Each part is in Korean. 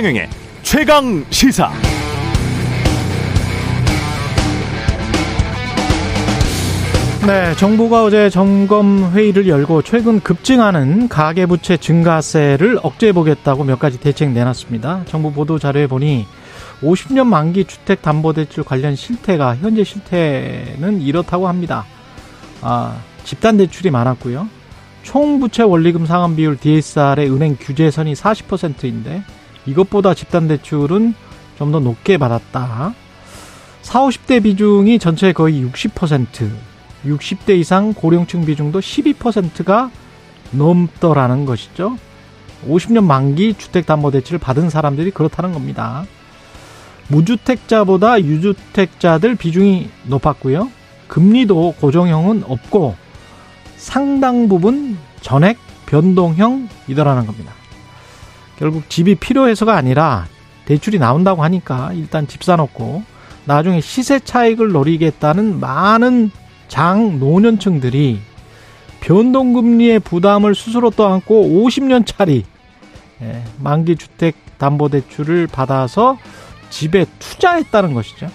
최경영의 최강 시사. 네, 정부가 어제 점검 회의를 열고 최근 급증하는 가계부채 증가세를 억제해 보겠다고 몇 가지 대책 내놨습니다. 정부 보도 자료에 보니 50년 만기 주택 담보대출 관련 실태가 현재 실태는 이렇다고 합니다. 아, 집단 대출이 많았고요. 총 부채 원리금 상환 비율 DSR의 은행 규제선이 40%인데 이것보다 집단 대출은 좀 더 높게 받았다. 4, 50대 비중이 전체의 거의 60%, 60대 이상 고령층 비중도 12%가 넘더라는 것이죠. 50년 만기 주택담보대출을 받은 사람들이 그렇다는 겁니다. 무주택자보다 유주택자들 비중이 높았고요. 금리도 고정형은 없고 상당 부분 전액 변동형이더라는 겁니다. 결국 집이 필요해서가 아니라 대출이 나온다고 하니까 일단 집 사놓고 나중에 시세 차익을 노리겠다는 많은 장 노년층들이 변동금리의 부담을 스스로 떠안고 50년짜리 예, 만기 주택 담보 대출을 받아서 집에 투자했다는 것이죠.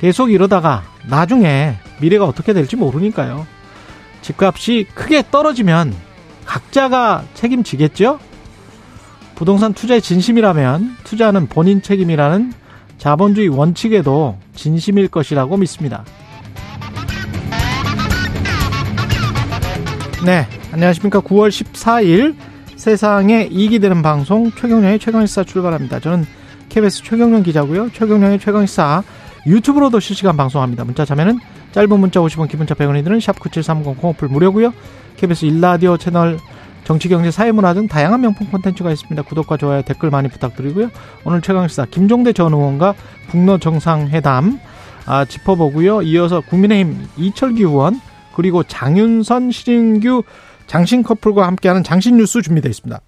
계속 이러다가 나중에 미래가 어떻게 될지 모르니까요. 집값이 크게 떨어지면 각자가 책임지겠죠? 부동산 투자에 진심이라면 투자는 본인 책임이라는 자본주의 원칙에도 진심일 것이라고 믿습니다. 네, 안녕하십니까. 9월 14일 세상에 이익이 되는 방송 최경련의 최강시사 출발합니다. 저는 KBS 최경련 기자고요. 최경련의 최강시사 유튜브로도 실시간 방송합니다. 문자 자면은 짧은 문자 50원, 기본자 100원이 드는 샵9730 콩오플 무료고요. KBS 일라디오 채널 정치 경제 사회문화 등 다양한 명품 콘텐츠가 있습니다. 구독과 좋아요 댓글 많이 부탁드리고요. 오늘 최강시사 김종대 전 의원과 북러 정상회담 아, 짚어보고요. 이어서 국민의힘 이철기 의원 그리고 장윤선 신인규 장신 커플과 함께하는 장신 뉴스 준비되어 있습니다.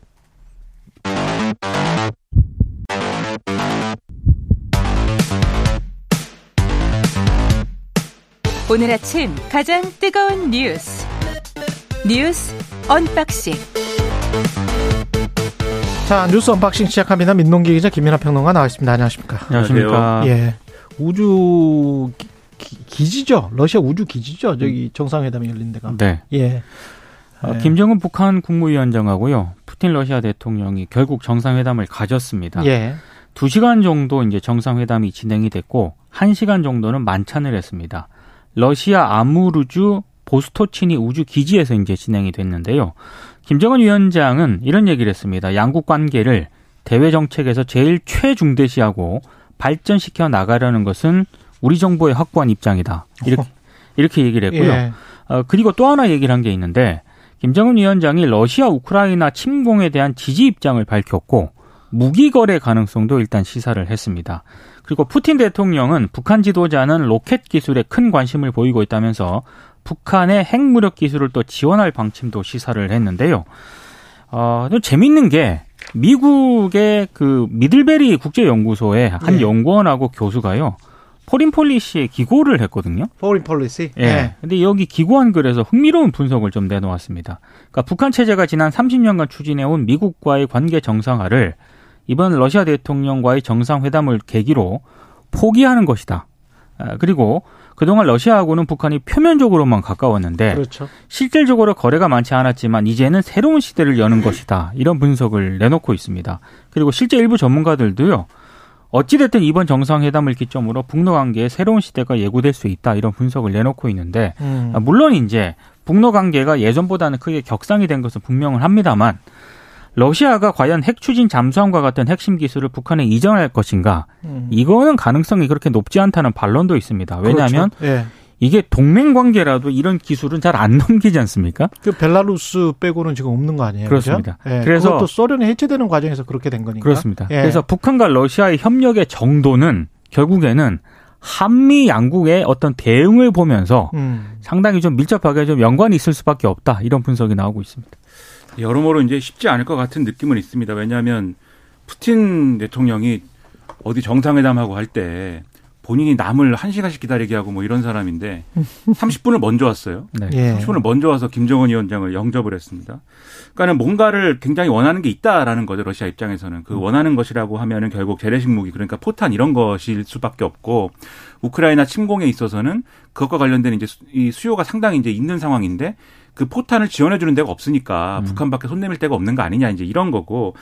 오늘 아침 가장 뜨거운 뉴스 뉴스 언박싱 자 뉴스 언박싱 시작합니다. 민동기 기자 김민아 평론가 나와 있습니다. 안녕하십니까? 안녕하십니까? 예, 우주 기, 지죠 러시아 우주 기지죠. 저기 정상회담이 열린 데가. 네. 예. 어, 김정은 북한 국무위원장하고요. 푸틴 러시아 대통령이 결국 정상회담을 가졌습니다. 예. 두 시간 정도 이제 정상회담이 진행이 됐고 한 시간 정도는 만찬을 했습니다. 러시아 아무르주 보스토치니 우주 기지에서 이제 진행이 됐는데요. 김정은 위원장은 이런 얘기를 했습니다. 양국 관계를 대외 정책에서 제일 최중대시하고 발전시켜 나가려는 것은 우리 정부의 확고한 입장이다. 이렇게 이렇게 얘기를 했고요. 예. 어, 그리고 또 하나 얘기를 한 게 있는데 김정은 위원장이 러시아 우크라이나 침공에 대한 지지 입장을 밝혔고 무기 거래 가능성도 일단 시사를 했습니다. 그리고 푸틴 대통령은 북한 지도자는 로켓 기술에 큰 관심을 보이고 있다면서 북한의 핵무력 기술을 또 지원할 방침도 시사를 했는데요. 어, 또 재밌는 게 미국의 그 미들베리 국제연구소의 한 예. 연구원하고 교수가요. 포린 폴리시에 기고를 했거든요. 포린 폴리시. 예. 근데 여기 기고한 글에서 흥미로운 분석을 좀 내놓았습니다. 그러니까 북한 체제가 지난 30년간 추진해온 미국과의 관계 정상화를 이번 러시아 대통령과의 정상회담을 계기로 포기하는 것이다. 아, 그리고 그동안 러시아하고는 북한이 표면적으로만 가까웠는데 그렇죠. 실질적으로 거래가 많지 않았지만 이제는 새로운 시대를 여는 것이다. 이런 분석을 내놓고 있습니다. 그리고 실제 일부 전문가들도요. 어찌됐든 이번 정상회담을 기점으로 북러 관계의 새로운 시대가 예고될 수 있다. 이런 분석을 내놓고 있는데 음. 아, 물론 이제 북러 관계가 예전보다는 크게 격상이 된 것은 분명은 합니다만 러시아가 과연 핵 추진 잠수함과 같은 핵심 기술을 북한에 이전할 것인가 음. 이거는 가능성이 그렇게 높지 않다는 반론도 있습니다. 왜냐하면 그렇죠. 예. 이게 동맹 관계라도 이런 기술은 잘 안 넘기지 않습니까? 그 벨라루스 빼고는 지금 없는 거 아니에요? 그렇습니다. 그죠? 예. 그래서- 그것도 소련이 해체되는 과정에서 그렇게 된 거니까. 그렇습니다. 예. 그래서 북한과 러시아의 협력의 정도는 결국에는 한미 양국의 어떤 대응을 보면서 음. 상당히 좀 밀접하게 좀 연관이 있을 수밖에 없다 이런 분석이 나오고 있습니다. 여러모로 이제 쉽지 않을 것 같은 느낌은 있습니다. 왜냐하면 푸틴 대통령이 어디 정상회담하고 할 때 본인이 남을 한 시간씩 기다리게 하고 뭐 이런 사람인데 30분을 먼저 왔어요. 네. 예. 30분을 먼저 와서 김정은 위원장을 영접을 했습니다. 그러니까는 뭔가를 굉장히 원하는 게 있다라는 거죠. 러시아 입장에서는 그 원하는 것이라고 하면은 결국 재래식 무기 그러니까 포탄 이런 것일 수밖에 없고 우크라이나 침공에 있어서는 그것과 관련된 이제 수- 이 수요가 상당히 이제 있는 상황인데 그 포탄을 지원해 주는 데가 없으니까 북한밖에 손 내밀 데가 없는 거 아니냐 이제 이런 거고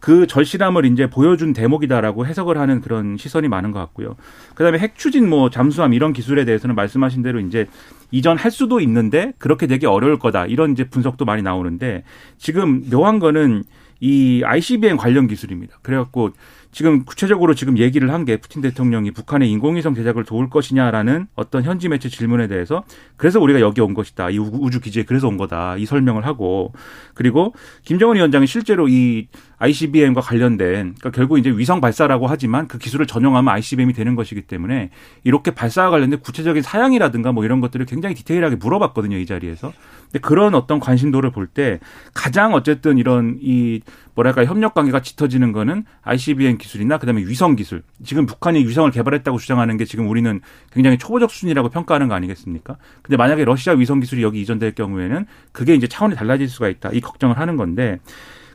그 절실함을 이제 보여준 대목이다라고 해석을 하는 그런 시선이 많은 것 같고요. 그다음에 핵 추진 뭐 잠수함 이런 기술에 대해서는 말씀하신 대로 이제 이전 할 수도 있는데 그렇게 되기 어려울 거다 이런 이제 분석도 많이 나오는데 지금 묘한 거는 이 ICBM 관련 기술입니다. 그래갖고 지금 구체적으로 지금 얘기를 한 게 푸틴 대통령이 북한의 인공위성 제작을 도울 것이냐라는 어떤 현지 매체 질문에 대해서 그래서 우리가 여기 온 것이다. 이 우- 우주 기지에 그래서 온 거다. 이 설명을 하고 그리고 김정은 위원장이 실제로 이 ICBM과 관련된 그러니까 결국 이제 위성 발사라고 하지만 그 기술을 전용하면 ICBM이 되는 것이기 때문에 이렇게 발사와 관련된 구체적인 사양이라든가 뭐 이런 것들을 굉장히 디테일하게 물어봤거든요. 이 자리에서. 근데 그런 어떤 관심도를 볼 때 가장 어쨌든 이런 이 뭐랄까 협력 관계가 짙어지는 거는 ICBM 기술이나 그다음에 위성 기술. 지금 북한이 위성을 개발했다고 주장하는 게 지금 우리는 굉장히 초보적 수준이라고 평가하는 거 아니겠습니까? 근데 만약에 러시아 위성 기술이 여기 이전될 경우에는 그게 이제 차원이 달라질 수가 있다. 이 걱정을 하는 건데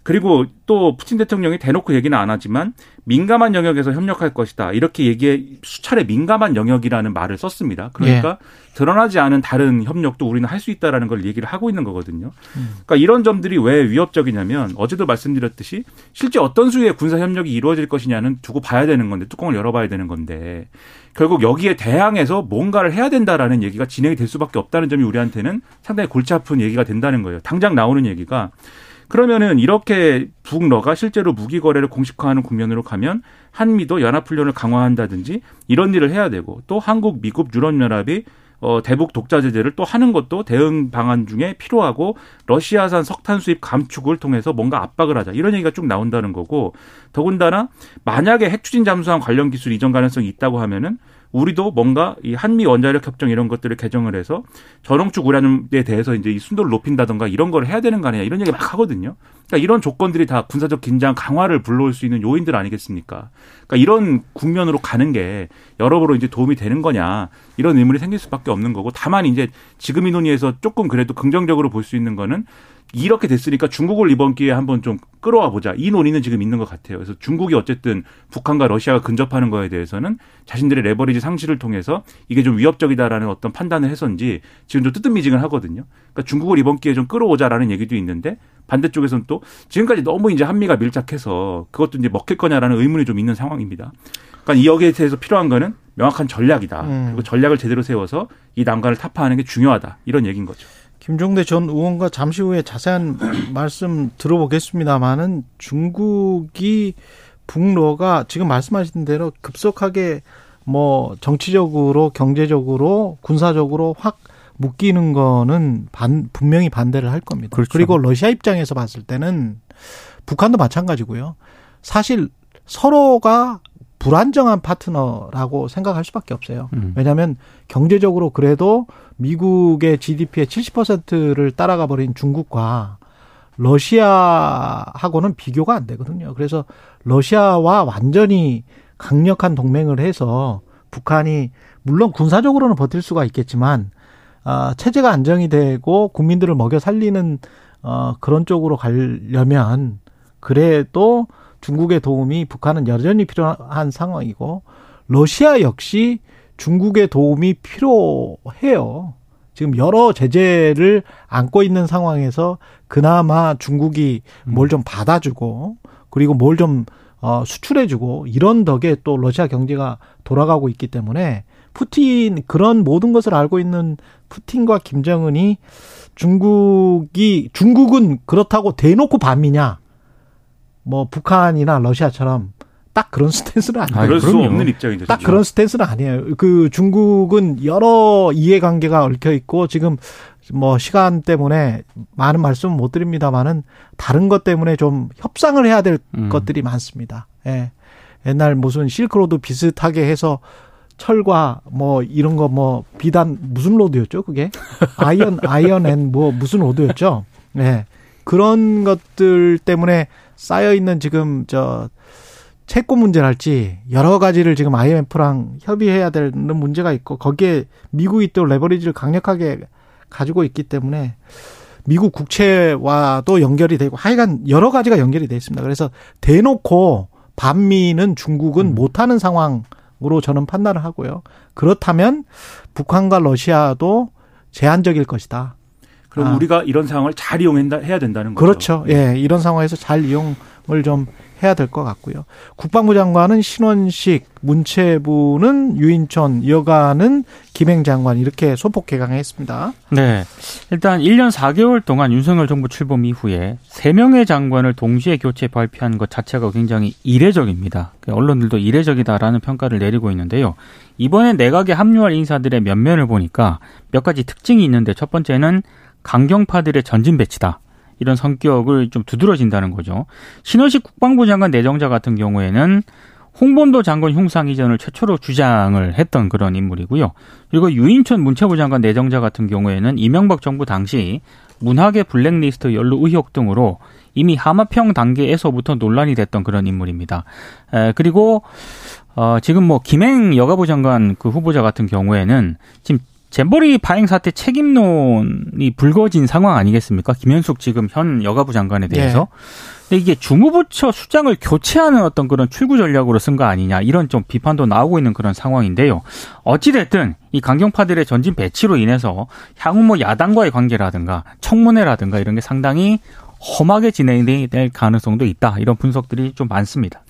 그리고 또 푸틴 대통령이 대놓고 얘기는 안 하지만 민감한 영역에서 협력할 것이다. 이렇게 얘기해 수차례 민감한 영역이라는 말을 썼습니다. 그러니까 드러나지 않은 다른 협력도 우리는 할 수 있다라는 걸 얘기를 하고 있는 거거든요. 그러니까 이런 점들이 왜 위협적이냐면 어제도 말씀드렸듯이 실제 어떤 수의 군사 협력이 이루어질 것이냐는 두고 봐야 되는 건데 뚜껑을 열어봐야 되는 건데 결국 여기에 대항해서 뭔가를 해야 된다라는 얘기가 진행이 될 수밖에 없다는 점이 우리한테는 상당히 골치 아픈 얘기가 된다는 거예요. 당장 나오는 얘기가 그러면은 이렇게 북러가 실제로 무기 거래를 공식화하는 국면으로 가면 한미도 연합훈련을 강화한다든지 이런 일을 해야 되고 또 한국, 미국, 유럽연합이 어, 대북 독자 제재를 또 하는 것도 대응 방안 중에 필요하고 러시아산 석탄 수입 감축을 통해서 뭔가 압박을 하자. 이런 얘기가 쭉 나온다는 거고 더군다나 만약에 핵 추진 잠수함 관련 기술 이전 가능성이 있다고 하면은 우리도 뭔가 이 한미 원자력 협정 이런 것들을 개정을 해서 전원축 우라늄에 대해서 이제 이 순도를 높인다던가 이런 걸 해야 되는 거 아니냐 이런 얘기 막 하거든요. 그러니까 이런 조건들이 다 군사적 긴장 강화를 불러올 수 있는 요인들 아니겠습니까? 그러니까 이런 국면으로 가는 게 여러모로 이제 도움이 되는 거냐 이런 의문이 생길 수밖에 없는 거고 다만 이제 지금 이 논의에서 조금 그래도 긍정적으로 볼 수 있는 거는 이렇게 됐으니까 중국을 이번 기회에 한번 좀 끌어와 보자. 이 논의는 지금 있는 것 같아요. 그래서 중국이 어쨌든 북한과 러시아가 근접하는 거에 대해서는 자신들의 레버리지 상실을 통해서 이게 좀 위협적이다라는 어떤 판단을 해서인지 지금 좀 뜨뜻미징을 하거든요. 그러니까 중국을 이번 기회에 좀 끌어오자라는 얘기도 있는데 반대쪽에서는 또 지금까지 너무 이제 한미가 밀착해서 그것도 이제 먹힐 거냐라는 의문이 좀 있는 상황입니다. 그러니까 이 여기에 대해서 필요한 거는 명확한 전략이다. 음. 그리고 전략을 제대로 세워서 이 난관을 타파하는 게 중요하다. 이런 얘기인 거죠. 김종대 전 의원과 잠시 후에 자세한 말씀 들어보겠습니다만은 중국이 북러가 지금 말씀하신 대로 급속하게 뭐 정치적으로 경제적으로 군사적으로 확 묶이는 거는 반 분명히 반대를 할 겁니다. 그렇죠. 그리고 러시아 입장에서 봤을 때는 북한도 마찬가지고요. 사실 서로가 불안정한 파트너라고 생각할 수밖에 없어요. 음. 왜냐하면 경제적으로 그래도 미국의 GDP의 70%를 따라가 버린 중국과 러시아하고는 비교가 안 되거든요. 그래서 러시아와 완전히 강력한 동맹을 해서 북한이 물론 군사적으로는 버틸 수가 있겠지만 아, 체제가 안정이 되고 국민들을 먹여 살리는 어, 그런 쪽으로 가려면 그래도 중국의 도움이 북한은 여전히 필요한 상황이고 러시아 역시 중국의 도움이 필요해요. 지금 여러 제재를 안고 있는 상황에서 그나마 중국이 뭘 좀 받아주고 그리고 뭘 좀 어, 수출해주고 이런 덕에 또 러시아 경제가 돌아가고 있기 때문에 푸틴 그런 모든 것을 알고 있는 푸틴과 김정은이 중국이 중국은 그렇다고 대놓고 반미냐 뭐 북한이나 러시아처럼 딱 그런 스탠스는 아니에요. 아이, 그럴 수 그럼요. 없는 입장이죠. 딱 진짜. 그런 스탠스는 아니에요. 그 중국은 여러 이해관계가 얽혀 있고 지금 뭐 시간 때문에 많은 말씀은 못 드립니다만은 다른 것 때문에 좀 협상을 해야 될 음. 것들이 많습니다. 예. 옛날 무슨 실크로드 비슷하게 해서 철과 뭐 이런 거 뭐 비단 무슨 road였죠 그게 iron iron and 뭐 무슨 road였죠 예 그런 것들 때문에 쌓여 있는 지금 저 채권 문제랄지 여러 가지를 지금 IMF랑 협의해야 되는 문제가 있고 거기에 미국이 또 레버리지를 강력하게 가지고 있기 때문에 미국 국채와도 연결이 되고 하여간 여러 가지가 연결이 돼 있습니다. 그래서 대놓고 반미는 중국은 음. 못하는 상황으로 저는 판단을 하고요. 그렇다면 북한과 러시아도 제한적일 것이다. 그럼 아. 우리가 이런 상황을 잘 이용해야 된다는 거죠. 그렇죠. 예, 이런 상황에서 잘 이용을 좀 해야 될 것 같고요. 국방부 장관은 신원식, 문체부는 유인촌, 여가는 김행 장관 이렇게 소폭 개강했습니다. 네. 일단 1년 4개월 동안 윤석열 정부 출범 이후에 3명의 장관을 동시에 교체 발표한 것 자체가 굉장히 이례적입니다. 언론들도 이례적이다라는 평가를 내리고 있는데요. 이번에 내각에 합류할 인사들의 면면을 보니까 몇 가지 특징이 있는데 첫 번째는 강경파들의 전진 배치다. 이런 성격을 좀 두드러진다는 거죠. 신원식 국방부 장관 내정자 같은 경우에는 홍범도 장관 흉상 이전을 최초로 주장을 했던 그런 인물이고요. 그리고 유인천 문체부 장관 내정자 같은 경우에는 이명박 정부 당시 문학의 블랙리스트 연루 의혹 등으로 이미 하마평 단계에서부터 논란이 됐던 그런 인물입니다. 에, 그리고 어, 지금 뭐 김행 여가부 장관 그 후보자 같은 경우에는 지금 잼버리 파행 사태 책임론이 불거진 상황 아니겠습니까? 김현숙 지금 현 여가부 장관에 대해서. 네. 근데 이게 주무부처 수장을 교체하는 어떤 그런 출구 전략으로 쓴 거 아니냐 이런 좀 비판도 나오고 있는 그런 상황인데요. 어찌됐든 이 강경파들의 전진 배치로 인해서 향후 뭐 야당과의 관계라든가 청문회라든가 이런 게 상당히 험하게 진행될 가능성도 있다. 이런 분석들이 좀 많습니다.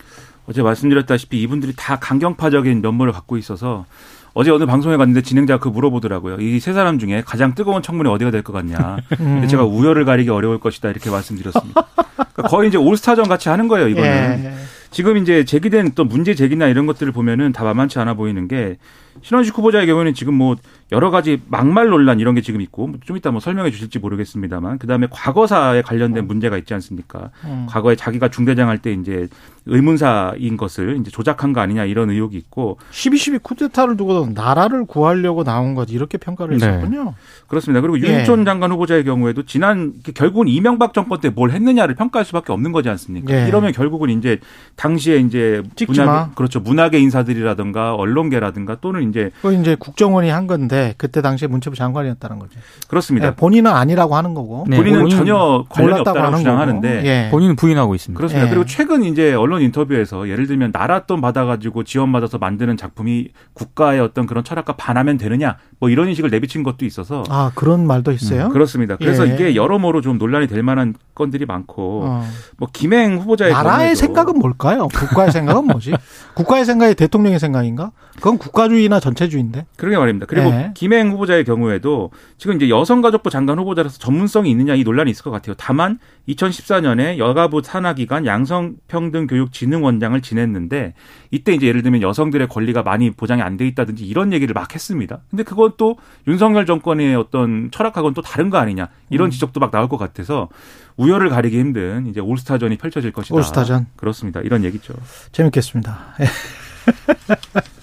어제 말씀드렸다시피 이분들이 다 강경파적인 면모를 갖고 있어서 어제 어느 방송에 갔는데 진행자가 그 물어보더라고요. 이 세 사람 중에 가장 뜨거운 청문회 어디가 될 것 같냐. 근데 제가 우열을 가리기 어려울 것이다 이렇게 말씀드렸습니다. 그러니까 거의 이제 올스타전 같이 하는 거예요, 이거는. 예. 지금 이제 제기된 또 문제 제기나 이런 것들을 보면은 다 만만치 않아 보이는 게 신원식 후보자의 경우에는 지금 뭐 여러 가지 막말 논란 이런 게 지금 있고 뭐좀 이따 뭐 설명해 주실지 모르겠습니다만 그다음에 과거사에 관련된 문제가 있지 않습니까? 음. 과거에 자기가 중대장 할 때 이제 의문사인 것을 이제 조작한 거 아니냐 이런 의혹이 있고 12.12 쿠데타를 두고 나라를 구하려고 나온 것 이렇게 평가를 네. 했었군요. 네. 그렇습니다. 그리고 예. 장관 후보자의 경우에도 지난 결국은 이명박 정권 때 뭘 했느냐를 평가할 수밖에 없는 거지 않습니까? 예. 이러면 결국은 이제 당시에 이제 문학 그렇죠 문학의 인사들이라든가 언론계라든가 또는 이제 그 이제 국정원이 한 건데 그때 당시에 문체부 장관이었다는 거죠. 그렇습니다. 네, 본인은 아니라고 하는 거고 네, 본인은 전혀 관련이 없다고 주장하는데 예. 본인은 부인하고 있습니다. 그렇습니다. 예. 그리고 최근 이제 언론 인터뷰에서 예를 들면 나랏돈 받아가지고 지원받아서 만드는 작품이 국가의 어떤 그런 철학과 반하면 되느냐 뭐 이런 인식을 내비친 것도 있어서 아 그런 말도 있어요. 음, 그렇습니다. 그래서 예. 이게 여러모로 좀 논란이 될 만한 건들이 많고 어. 뭐 김행 후보자의 나라의 생각은 뭘까요? 국가의 생각은 뭐지? 국가의 생각이 대통령의 생각인가? 그건 국가주의 나 전체주의인데. 그러게 말입니다. 그리고 네. 김행 후보자의 경우에도 지금 이제 여성가족부 장관 후보자라서 전문성이 있느냐 이 논란이 있을 것 같아요. 다만 2014년에 여가부 산하기관 양성평등교육진흥원장을 지냈는데 이때 이제 예를 들면 여성들의 권리가 많이 보장이 안 돼 있다든지 이런 얘기를 막 했습니다. 근데 그건 또 윤석열 정권의 어떤 철학하고는 또 다른 거 아니냐 이런 음. 지적도 막 나올 것 같아서 우열을 가리기 힘든 이제 올스타전이 펼쳐질 것이다. 올스타전. 그렇습니다. 이런 얘기죠. 재밌겠습니다.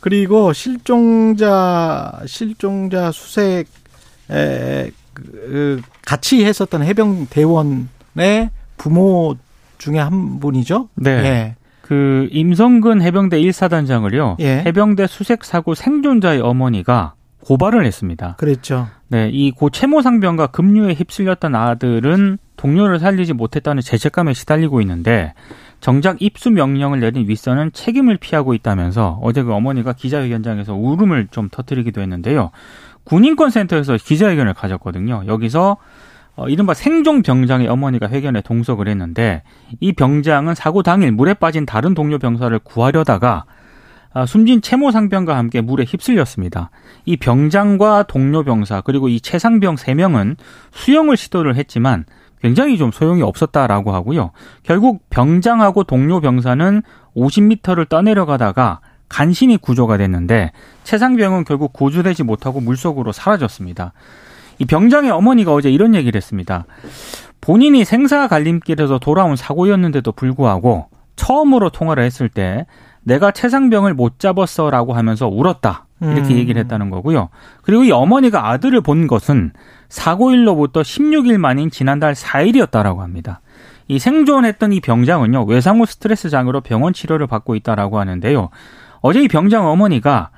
그리고 실종자 실종자 수색 에, 그, 같이 했었던 해병 대원의 부모 중에 한 분이죠. 네. 예. 그 임성근 해병대 1사단장을요. 예. 해병대 수색 사고 생존자의 어머니가 고발을 했습니다. 그랬죠. 네, 이 고 채모 상병과 급류에 휩쓸렸던 아들은 동료를 살리지 못했다는 죄책감에 시달리고 있는데 정작 입수 명령을 내린 윗선은 책임을 피하고 있다면서 어제 그 어머니가 기자회견장에서 울음을 좀 터뜨리기도 했는데요. 군인권센터에서 기자회견을 가졌거든요. 여기서 어, 이른바 생존 병장의 어머니가 회견에 동석을 했는데 이 병장은 사고 당일 물에 빠진 다른 동료 병사를 구하려다가 아, 숨진 채모 상병과 함께 물에 휩쓸렸습니다. 이 병장과 동료 병사 그리고 이 최상병 3명은 수영을 시도를 했지만 굉장히 좀 소용이 없었다라고 하고요. 결국 병장하고 동료 병사는 50m를 떠내려가다가 간신히 구조가 됐는데 최상병은 결국 구조되지 못하고 물속으로 사라졌습니다. 이 병장의 어머니가 어제 이런 얘기를 했습니다. 본인이 생사 갈림길에서 돌아온 사고였는데도 불구하고 처음으로 통화를 했을 때 내가 최상병을 못 잡았어라고 하면서 울었다. 이렇게 음. 얘기를 했다는 거고요. 그리고 이 어머니가 아들을 본 것은 사고일로부터 16일 만인 지난달 4일이었다라고 합니다. 이 생존했던 이 병장은요 외상후 스트레스 장애로 병원 치료를 받고 있다라고 하는데요. 어제 이 병장 어머니가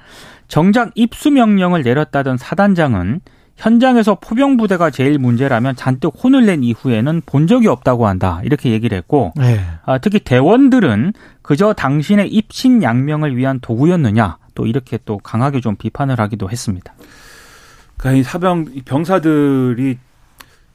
정작 입수 명령을 내렸다던 사단장은 현장에서 포병 부대가 제일 문제라면 잔뜩 혼을 낸 이후에는 본 적이 없다고 한다 이렇게 얘기를 했고 네. 아, 특히 대원들은 그저 당신의 입신 양명을 위한 도구였느냐 또 이렇게 또 강하게 좀 비판을 하기도 했습니다. 그러니까 이 사병 이 병사들이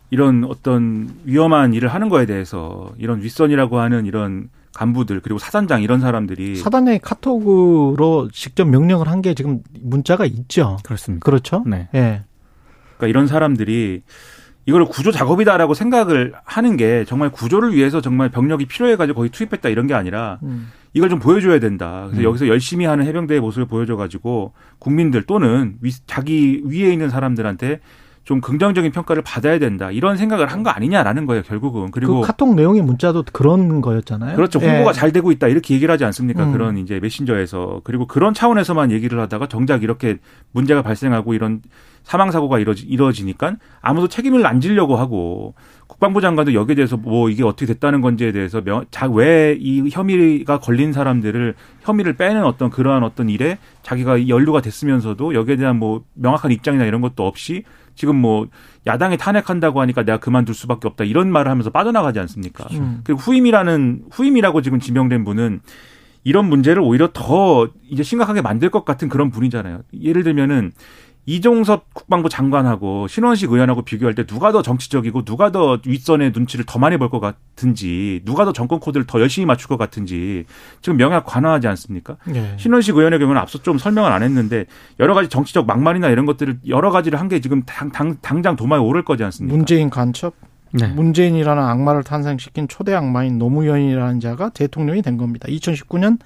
이런 어떤 위험한 일을 하는 거에 대해서 이런 윗선이라고 하는 이런 간부들 그리고 사단장 이런 사람들이 사단장이 카톡으로 직접 명령을 한 게 지금 문자가 있죠. 그렇습니다. 그렇죠? 네. 예. 그러니까 이런 사람들이 이걸 구조 작업이다라고 생각을 하는 게 정말 구조를 위해서 정말 병력이 필요해가지고 거기 투입했다 이런 게 아니라 음. 이걸 좀 보여줘야 된다. 그래서 음. 여기서 열심히 하는 해병대의 모습을 보여줘가지고 국민들 또는 위, 자기 위에 있는 사람들한테 좀 긍정적인 평가를 받아야 된다. 이런 생각을 한 거 아니냐라는 거예요, 결국은. 그리고 그 카톡 내용의 문자도 그런 거였잖아요. 그렇죠. 홍보가 예. 잘 되고 있다. 이렇게 얘기를 하지 않습니까? 음. 그런 이제 메신저에서. 그리고 그런 차원에서만 얘기를 하다가 정작 이렇게 문제가 발생하고 이런 사망 사고가 이뤄지, 이뤄지니까 아무도 책임을 안 지려고 하고 국방부 장관도 여기에 대해서 뭐 이게 어떻게 됐다는 건지에 대해서 왜이 혐의가 걸린 사람들을 혐의를 빼는 어떤 그러한 어떤 일에 자기가 연루가 됐으면서도 여기에 대한 뭐 명확한 입장이나 이런 것도 없이 지금 뭐 야당이 탄핵한다고 하니까 내가 그만둘 수밖에 없다 이런 말을 하면서 빠져나가지 않습니까? 음. 그리고 후임이라는 후임이라고 지금 지명된 분은 이런 문제를 오히려 더 이제 심각하게 만들 것 같은 그런 분이잖아요. 예를 들면은 이종섭 국방부 장관하고 신원식 의원하고 비교할 때 누가 더 정치적이고 누가 더 윗선의 눈치를 더 많이 볼 것 같은지 누가 더 정권 코드를 더 열심히 맞출 것 같은지 지금 명확 관화하지 않습니까? 예. 신원식 의원의 경우는 앞서 좀 설명을 안 했는데 여러 가지 정치적 막말이나 이런 것들을 여러 가지를 한 게 지금 당, 당, 당장 도마에 오를 거지 않습니까? 문재인 간첩, 네. 문재인이라는 악마를 탄생시킨 초대 악마인 노무현이라는 자가 대통령이 된 겁니다. 2019년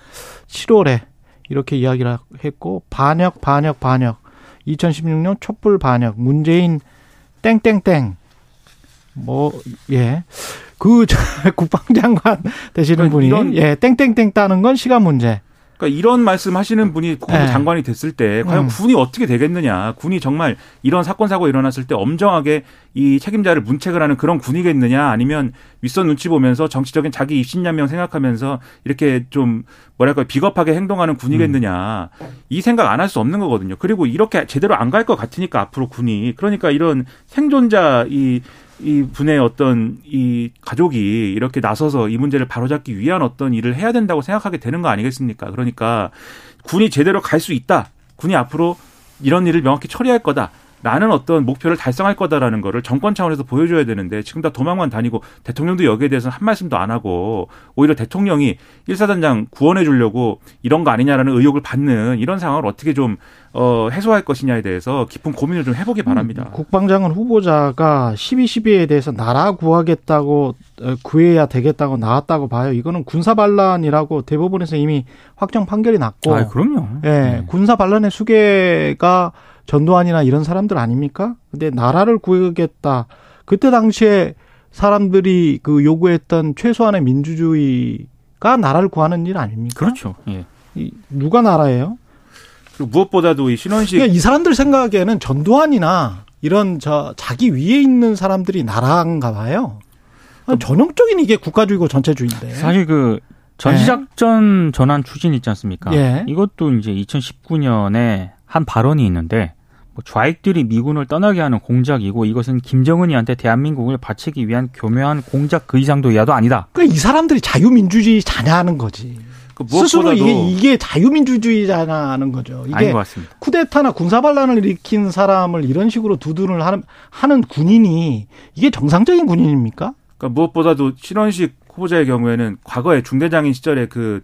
7월에 이렇게 이야기를 했고 반역, 반역, 반역. 2016년 촛불 반역, 문재인 땡땡땡. 뭐 예. 그 국방장관 되시는 그러니까 분이 이런- 예, 땡땡땡 따는 건 시간 문제. 그러니까 이런 말씀 하시는 분이 네. 장관이 됐을 때 과연 음. 군이 어떻게 되겠느냐. 군이 정말 이런 사건 사고 일어났을 때 엄정하게 이 책임자를 문책을 하는 그런 군이겠느냐 아니면 윗선 눈치 보면서 정치적인 자기 입신양명 생각하면서 이렇게 좀 뭐랄까 비겁하게 행동하는 군이겠느냐. 이 생각 안 할 수 없는 거거든요. 그리고 이렇게 제대로 안 갈 것 같으니까 앞으로 군이 그러니까 이런 생존자 이 이 분의 어떤 이 가족이 이렇게 나서서 이 문제를 바로잡기 위한 어떤 일을 해야 된다고 생각하게 되는 거 아니겠습니까? 그러니까 군이 제대로 갈 수 있다. 군이 앞으로 이런 일을 명확히 처리할 거다. 라는 어떤 목표를 달성할 거다라는 거를 정권 차원에서 보여줘야 되는데 지금 다 도망만 다니고 대통령도 여기에 대해서는 한 말씀도 안 하고 오히려 대통령이 일사단장 구원해 주려고 이런 거 아니냐라는 의혹을 받는 이런 상황을 어떻게 좀 어, 해소할 것이냐에 대해서 깊은 고민을 좀 해보기 바랍니다. 국방장관 후보자가 12.12에 대해서 나라 구하겠다고 어, 구해야 되겠다고 나왔다고 봐요. 이거는 군사 반란이라고 대법원에서 이미 확정 판결이 났고, 아, 그럼요. 예, 네. 군사 반란의 수괴가 전두환이나 이런 사람들 아닙니까? 근데 나라를 구하겠다. 그때 당시에 사람들이 그 요구했던 최소한의 민주주의가 나라를 구하는 일 아닙니까? 그렇죠. 예. 이, 누가 나라예요? 그리고 무엇보다도 이 신원식 그러니까 이 사람들 생각에는 전두환이나 이런 저 자기 위에 있는 사람들이 나라인가 봐요. 전형적인 이게 국가주의고 전체주의인데. 사실 그 전시작전 전환 추진 있지 않습니까? 예. 이것도 이제 2019년에 한 발언이 있는데 뭐 좌익들이 미군을 떠나게 하는 공작이고 이것은 김정은이한테 대한민국을 바치기 위한 교묘한 공작 그 이상도 이하도 아니다. 그러니까 이 사람들이 자유민주주의 자냐는 거지. 그 스스로 이게 이게 자유민주주의자냐는 거죠. 아닌 이게 것 같습니다. 쿠데타나 군사 반란을 일으킨 사람을 이런 식으로 두둔을 하는 하는 군인이 이게 정상적인 군인입니까? 그러니까 무엇보다도 신원식 후보자의 경우에는 과거에 중대장인 시절에 그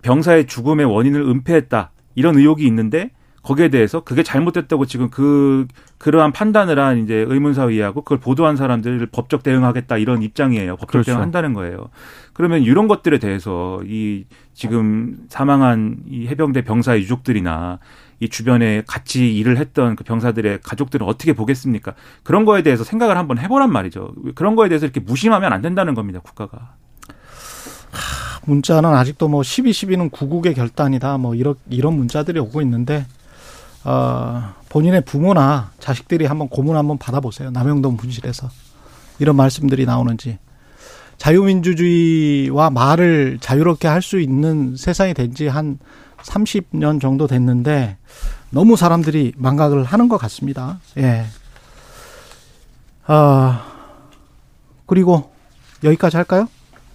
병사의 죽음의 원인을 은폐했다 이런 의혹이 있는데 거기에 대해서 그게 잘못됐다고 지금 그 그러한 판단을 한 이제 의문사위하고 그걸 보도한 사람들을 법적 대응하겠다 이런 입장이에요. 법적 그렇죠. 대응한다는 거예요. 그러면 이런 것들에 대해서 이 지금 사망한 이 해병대 병사의 유족들이나 이 주변에 같이 일을 했던 그 병사들의 가족들은 어떻게 보겠습니까? 그런 거에 대해서 생각을 한번 해보란 말이죠. 그런 거에 대해서 이렇게 무심하면 안 된다는 겁니다. 국가가. 문자는 아직도 뭐 12, 12는 구국의 결단이다. 뭐 이런 이런 문자들이 오고 있는데 어, 본인의 부모나 자식들이 한번 고문 한번 받아보세요. 남영동 분실에서 이런 말씀들이 나오는지 자유민주주의와 말을 자유롭게 할 수 있는 세상이 된 지 한 30년 정도 됐는데 너무 사람들이 망각을 하는 것 같습니다. 예. 아, 그리고 여기까지 할까요?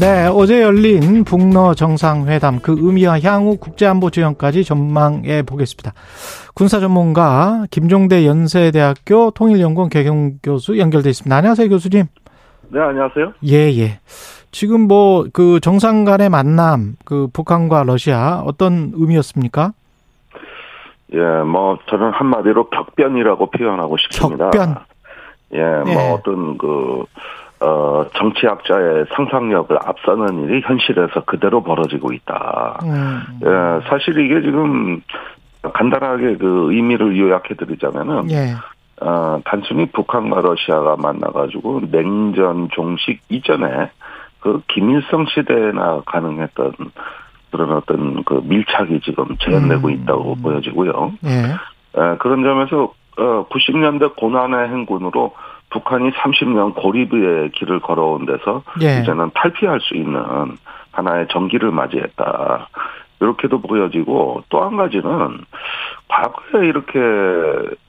네, 어제 열린 북러 정상회담 그 의미와 향후 국제안보 지원까지 전망해 보겠습니다. 군사 전문가 김종대 연세대학교 통일연구원 개경교수 연결돼 있습니다. 안녕하세요, 교수님. 네, 안녕하세요. 예, 예. 지금 뭐 그 정상 간의 만남, 그 북한과 러시아 어떤 의미였습니까? 예, 뭐 저는 한마디로 격변이라고 표현하고 싶습니다. 격변. 예, 뭐 예. 어떤 그 어, 정치학자의 상상력을 앞서는 일이 현실에서 그대로 벌어지고 있다. 음, 예, 사실 이게 지금 간단하게 그 의미를 요약해드리자면은 예. 어, 단순히 북한과 러시아가 만나가지고 냉전 종식 이전에 그 김일성 시대나 가능했던 그런 어떤 그 밀착이 지금 재현되고 음. 있다고 보여지고요. 예. 에, 그런 점에서 어, 90년대 고난의 행군으로 북한이 30년 고립의 길을 걸어온 데서 예. 이제는 탈피할 수 있는 하나의 전기를 맞이했다. 이렇게도 보여지고 또 한 가지는 과거에 이렇게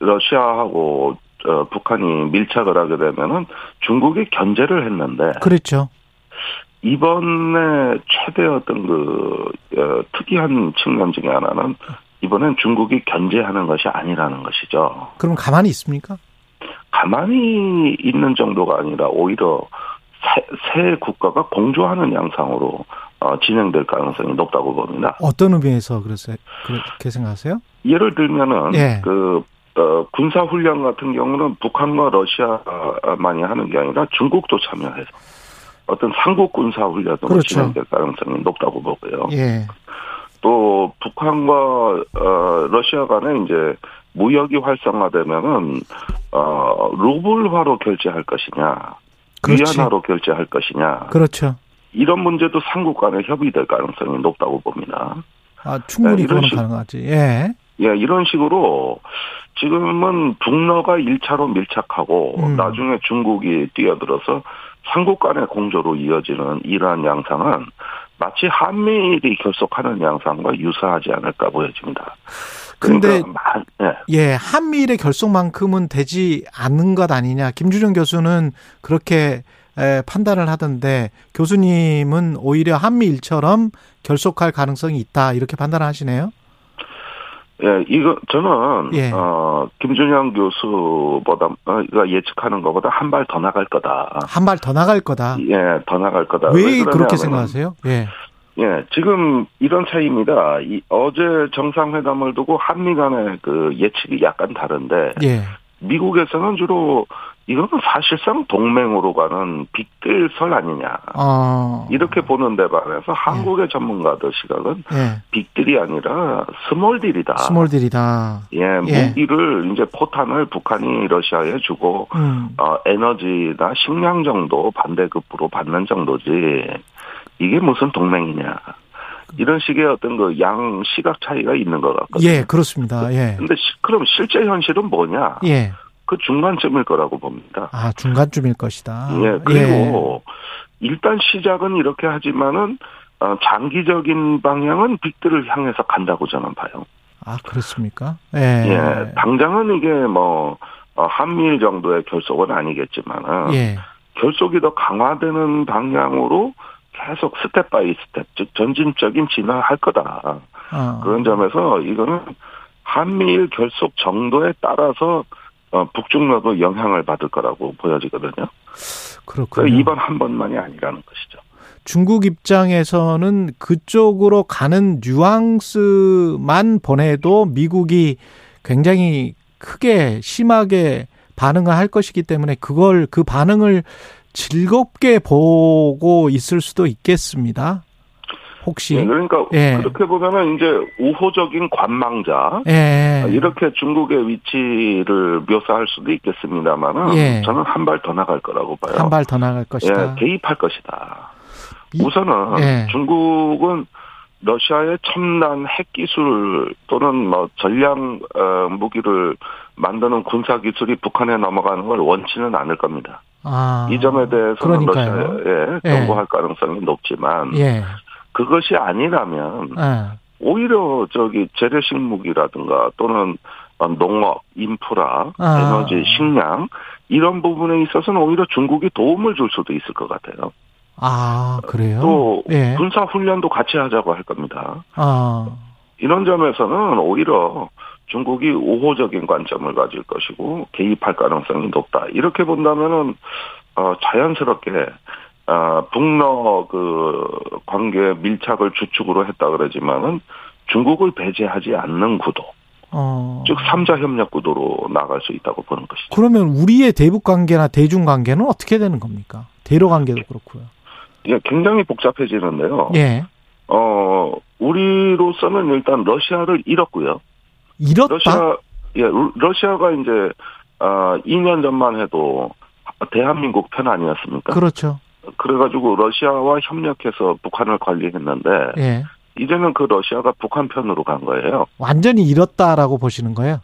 러시아하고 어, 북한이 밀착을 하게 되면은 중국이 견제를 했는데 그렇죠. 이번에 최대 어떤 그 어, 특이한 측면 중에 하나는 이번엔 중국이 견제하는 것이 아니라는 것이죠. 그럼 가만히 있습니까? 가만히 있는 정도가 아니라 오히려 세, 세 국가가 공조하는 양상으로 어, 진행될 가능성이 높다고 봅니다. 어떤 의미에서 그랬어요? 그렇게 생각하세요? 예를 들면은 예. 그 어, 군사 훈련 같은 경우는 북한과 러시아만이 하는 게 아니라 중국도 참여해서 어떤 삼국 군사 훈련으로 그렇죠. 진행될 가능성이 높다고 보고요. 예. 또 북한과 어, 러시아 간에 이제 무역이 활성화되면은 어, 루블화로 결제할 것이냐, 그렇지. 위안화로 결제할 것이냐 그렇죠. 이런 문제도 삼국 간에 협의될 가능성이 높다고 봅니다. 아, 충분히 네, 가능하지. 예. 예, 이런 식으로 지금은 북러가 1차로 밀착하고 음. 나중에 중국이 뛰어들어서 삼국 간의 공조로 이어지는 이러한 양상은 마치 한미일이 결속하는 양상과 유사하지 않을까 보여집니다. 근데 그러니까 마- 예. 예, 한미일의 결속만큼은 되지 않는 것 아니냐. 김주정 교수는 그렇게 에, 판단을 하던데 교수님은 오히려 한미일처럼 결속할 가능성이 있다 이렇게 판단하시네요. 예, 이거 저는 예. 어 김준영 교수보다 어, 이거 예측하는 것보다 한 발 더 나갈 거다. 한 발 더 나갈 거다. 예, 더 나갈 거다. 왜 그러냐면은 그렇게 생각하세요? 예. 예, 지금 이런 차이입니다. 이 어제 정상회담을 두고 한미 간의 그 예측이 약간 다른데 예. 미국에서는 주로 이거는 사실상 동맹으로 가는 빅딜설 아니냐. 어. 이렇게 보는 데 반해서 한국의 전문가들 시각은 예. 빅딜이 아니라 스몰딜이다. 스몰딜이다. 예, 예. 무기를 이제 포탄을 북한이 러시아에 주고 음. 어, 에너지나 식량 정도 반대급부로 받는 정도지 이게 무슨 동맹이냐 이런 식의 어떤 그 양 시각 차이가 있는 것 같거든요. 예, 그렇습니다. 예. 근데 시- 그럼 실제 현실은 뭐냐? 예. 그 중간쯤일 거라고 봅니다. 아, 중간쯤일 것이다. 예, 그리고 일단 시작은 이렇게 하지만은 어, 장기적인 방향은 빅딜을 향해서 간다고 저는 봐요. 아, 그렇습니까? 예. 예, 당장은 이게 뭐 어, 한미일 정도의 결속은 아니겠지만은 예. 결속이 더 강화되는 방향으로 계속 step by step, 즉 점진적인 진화를 할 거다. 어. 그런 점에서 이거는 한미일 결속 정도에 따라서 어, 북중러도 영향을 받을 거라고 보여지거든요. 그렇군요. 그러니까 이번 한 번만이 아니라는 것이죠. 중국 입장에서는 그쪽으로 가는 뉘앙스만 보내도 미국이 굉장히 크게 심하게 반응을 할 것이기 때문에 그걸 그 반응을 즐겁게 보고 있을 수도 있겠습니다. 혹시 예, 그러니까 예. 그렇게 보면은 이제 우호적인 관망자 예. 이렇게 중국의 위치를 묘사할 수도 있겠습니다만은 예. 저는 한 발 더 나갈 거라고 봐요. 한 발 더 나갈 것이다. 예, 개입할 것이다. 이- 우선은 예. 중국은 러시아의 첨단 핵 기술 또는 뭐 전략 어, 무기를 만드는 군사 기술이 북한에 넘어가는 걸 원치는 않을 겁니다. 아. 이 점에 대해서는. 러시아에 예. 경고할 가능성이 높지만 예. 그것이 아니라면 예. 오히려 저기 재래식 무기라든가 또는 어, 농업, 인프라, 아. 에너지, 식량 이런 부분에 있어서는 오히려 중국이 도움을 줄 수도 있을 것 같아요. 아, 그래요? 또 예. 군사 훈련도 같이 하자고 할 겁니다. 아. 이런 점에서는 오히려 중국이 우호적인 관점을 가질 것이고 개입할 가능성이 높다. 이렇게 본다면은 어, 자연스럽게 어, 북러 그 관계 밀착을 주축으로 했다 그러지만은 중국을 배제하지 않는 구도, 어. 즉 삼자 협력 구도로 나갈 수 있다고 보는 것이죠. 그러면 우리의 대북 관계나 대중 관계는 어떻게 되는 겁니까? 대로 관계도 그렇고요. 이게 굉장히 복잡해지는데요. 예. 어, 우리로서는 일단 러시아를 잃었고요. 잃었다? 러시아 예 루- 러시아가 이제 어 2년 전만 해도 대한민국 편 아니었습니까? 그렇죠. 그래가지고 러시아와 협력해서 북한을 관리했는데 예. 이제는 그 러시아가 북한 편으로 간 거예요. 완전히 잃었다라고 보시는 거예요?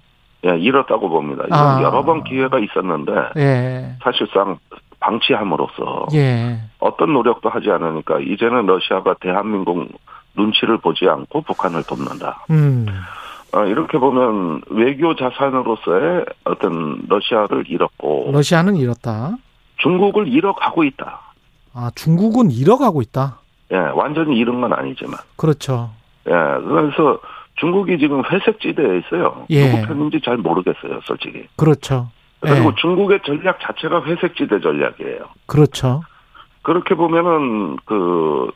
예, 잃었다고 봅니다. 아. 여러 번 기회가 있었는데 예. 사실상 방치함으로써 예. 어떤 노력도 하지 않으니까 이제는 러시아가 대한민국 눈치를 보지 않고 북한을 돕는다. 음. 어, 이렇게 보면 외교 자산으로서의 어떤 러시아를 잃었고 러시아는 잃었다. 중국을 잃어가고 있다. 아, 중국은 잃어가고 있다. 예, 완전히 잃은 건 아니지만. 그렇죠. 예, 그래서 중국이 지금 회색지대에 있어요. 예. 누구 편인지 잘 모르겠어요, 솔직히. 그렇죠. 그리고 예. 중국의 전략 자체가 회색지대 전략이에요. 그렇죠. 그렇게 보면은 그,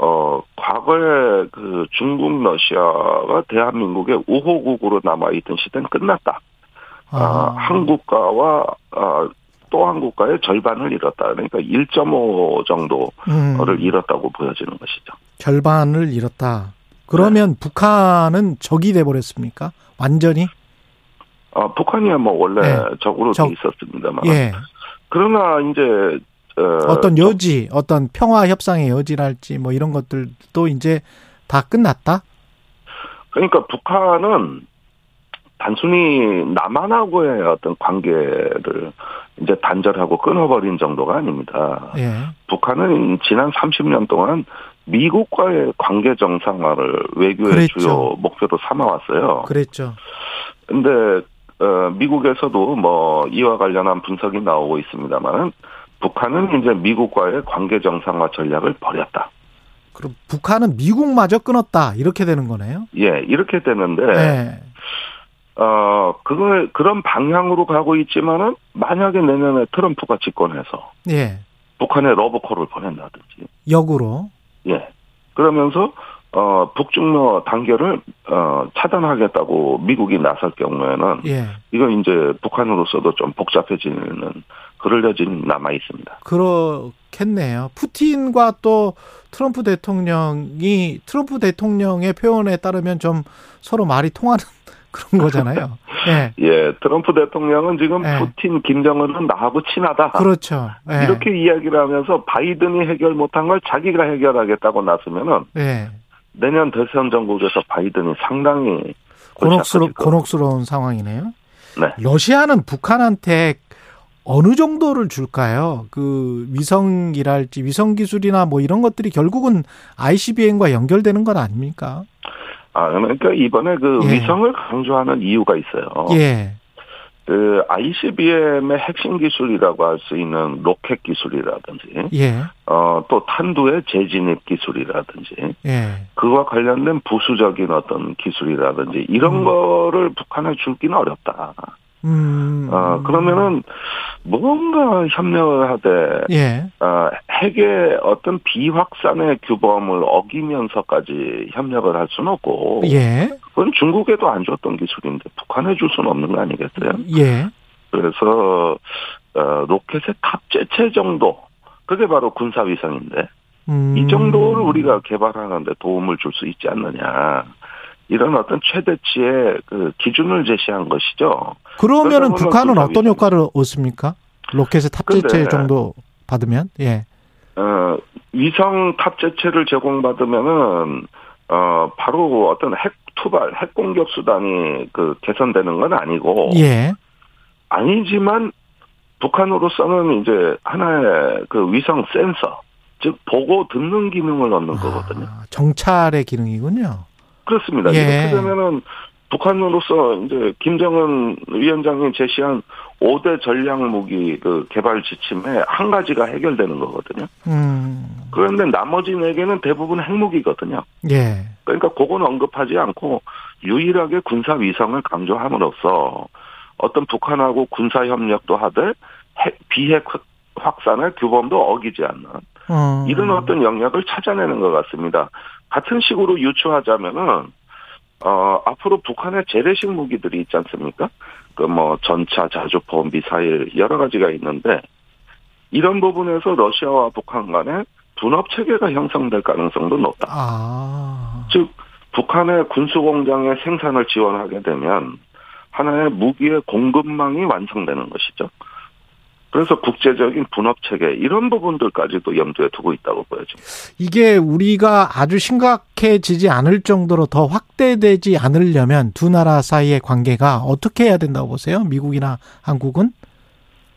어, 과거에 그 중국, 러시아가 대한민국의 우호국으로 남아 있던 시대는 끝났다. 아, 아, 한 국가와, 아, 또한 국가의 절반을 잃었다. 그러니까 1.5 정도를 음, 잃었다고 보여지는 것이죠. 절반을 잃었다. 그러면 네. 북한은 적이 돼 버렸습니까? 완전히? 아, 북한이야 뭐 원래 네. 적으로 적. 돼 있었습니다만. 예. 그러나 이제 어, 어떤 여지, 어떤 평화 협상의 여지랄지 뭐 이런 것들도 이제 다 끝났다. 그러니까 북한은 단순히 남한하고의 어떤 관계를 이제 단절하고 끊어버린 정도가 아닙니다. 예. 북한은 지난 30년 동안 미국과의 관계 정상화를 외교의 그랬죠. 주요 목표로 삼아왔어요. 그랬죠. 근데 어, 미국에서도 뭐 이와 관련한 분석이 나오고 있습니다만은 북한은 이제 미국과의 관계 정상화 전략을 버렸다. 그럼 북한은 미국마저 끊었다. 이렇게 되는 거네요. 예, 이렇게 되는데 예. 어 그거 그런 방향으로 가고 있지만은 만약에 내년에 트럼프가 집권해서 예. 북한에 러브콜을 보낸다든지 역으로. 예 그러면서 어 북중러 단결을 어 차단하겠다고 미국이 나설 경우에는 예. 이건 이제 북한으로서도 좀 복잡해지는 그럴 여지는 남아 있습니다. 그렇겠네요. 푸틴과 또 트럼프 대통령이 트럼프 대통령의 표현에 따르면 좀 서로 말이 통하는 그런 거잖아요. 예. 예, 트럼프 대통령은 지금 예. 푸틴, 김정은은 나하고 친하다. 그렇죠. 예. 이렇게 이야기를 하면서 바이든이 해결 못한 걸 자기가 해결하겠다고 나서면은 예. 내년 대선 전국에서 바이든이 상당히 곤혹스러. 곤혹스러운 상황이네요. 네. 러시아는 북한한테 어느 정도를 줄까요? 그 위성이랄지 위성 기술이나 뭐 이런 것들이 결국은 ICBM과 연결되는 건 아닙니까? 아, 그러니까 이번에 그 예. 위성을 강조하는 이유가 있어요. 예. 그 ICBM의 핵심 기술이라고 할 수 있는 로켓 기술이라든지, 예. 어, 또 탄두의 재진입 기술이라든지, 예. 그와 관련된 부수적인 어떤 기술이라든지, 이런 음. 거를 북한에 줄기는 어렵다. 음. 어, 그러면은 뭔가 협력을 하되, 예. 어, 핵의 어떤 비확산의 규범을 어기면서까지 협력을 할 수는 없고, 예. 그건 중국에도 안 줬던 기술인데 북한에 줄 수는 없는 거 아니겠어요? 예. 그래서 어, 로켓의 탑재체 정도 그게 바로 군사 위성인데 음. 이 정도를 우리가 개발하는데 도움을 줄 수 있지 않느냐. 이런 어떤 최대치의 그 기준을 제시한 것이죠. 그러면은 북한은 어떤 효과를 얻습니까? 로켓의 탑재체 정도 받으면 예. 어, 위성 탑재체를 제공받으면은 어 바로 어떤 핵 투발, 핵 공격 수단이 그 개선되는 건 아니고 예. 아니지만 북한으로서는 이제 하나의 그 위성 센서, 즉 보고 듣는 기능을 얻는 거거든요. 아, 정찰의 기능이군요. 그렇습니다. 예. 이렇게 되면은 북한으로서 이제 김정은 위원장이 제시한 5대 전략 무기 그 개발 지침에 한 가지가 해결되는 거거든요. 음. 그런데 나머지 네 개는 대부분 핵무기거든요. 예. 그러니까 그건 언급하지 않고 유일하게 군사 위성을 강조함으로써 어떤 북한하고 군사 협력도 하되 핵, 비핵 확산의 규범도 어기지 않는 어. 이런 어떤 영역을 찾아내는 것 같습니다. 같은 식으로 유추하자면은 어 앞으로 북한의 재래식 무기들이 있지 않습니까? 그 뭐 전차, 자주포, 미사일 여러 가지가 있는데 이런 부분에서 러시아와 북한 간에 분업 체계가 형성될 가능성도 높다. 아. 즉 북한의 군수 공장의 생산을 지원하게 되면 하나의 무기의 공급망이 완성되는 것이죠. 그래서 국제적인 분업 체계 이런 부분들까지도 염두에 두고 있다고 보여집니다. 이게 우리가 아주 심각해지지 않을 정도로 더 확대되지 않으려면 두 나라 사이의 관계가 어떻게 해야 된다고 보세요? 미국이나 한국은?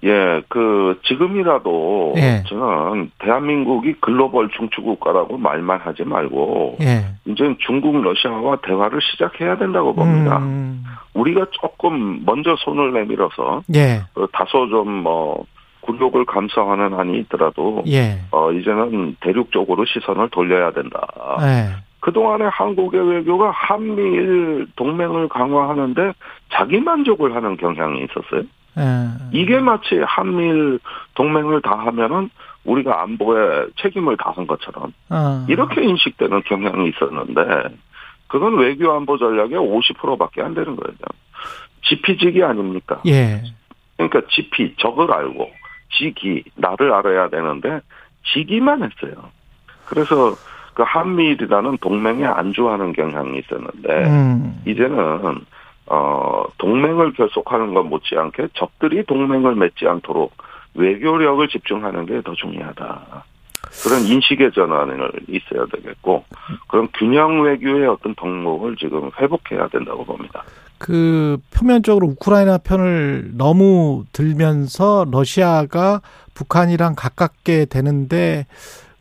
예, 그 지금이라도 예. 저는 대한민국이 글로벌 중추 국가라고 말만 하지 말고 예. 이제 중국, 러시아와 대화를 시작해야 된다고 봅니다. 음. 우리가 조금 먼저 손을 내밀어서 예. 어, 다소 좀뭐 굴욕을 감수하는 한이 있더라도 예. 어 이제는 대륙 쪽으로 시선을 돌려야 된다. 예. 그동안에 한국의 외교가 한미일 동맹을 강화하는데 자기 만족을 하는 경향이 있었어요. 예. 이게 마치 한미일 동맹을 다 하면은 우리가 안보에 책임을 다한 것처럼 어. 이렇게 인식되는 경향이 있었는데 그건 외교 안보 전략의 50%밖에 안 되는 거예요. 지피지기 아닙니까? 예. 그러니까 지피 적을 알고 지기 나를 알아야 되는데 지기만 했어요. 그래서 그 한미일이라는 동맹에 안주하는 경향이 있었는데 음. 이제는 어 동맹을 결속하는 것 못지않게 적들이 동맹을 맺지 않도록 외교력을 집중하는 게 더 중요하다. 그런 인식의 전환을 있어야 되겠고 그런 균형 외교의 어떤 덕목을 지금 회복해야 된다고 봅니다. 그 표면적으로 우크라이나 편을 너무 들면서 러시아가 북한이랑 가깝게 되는데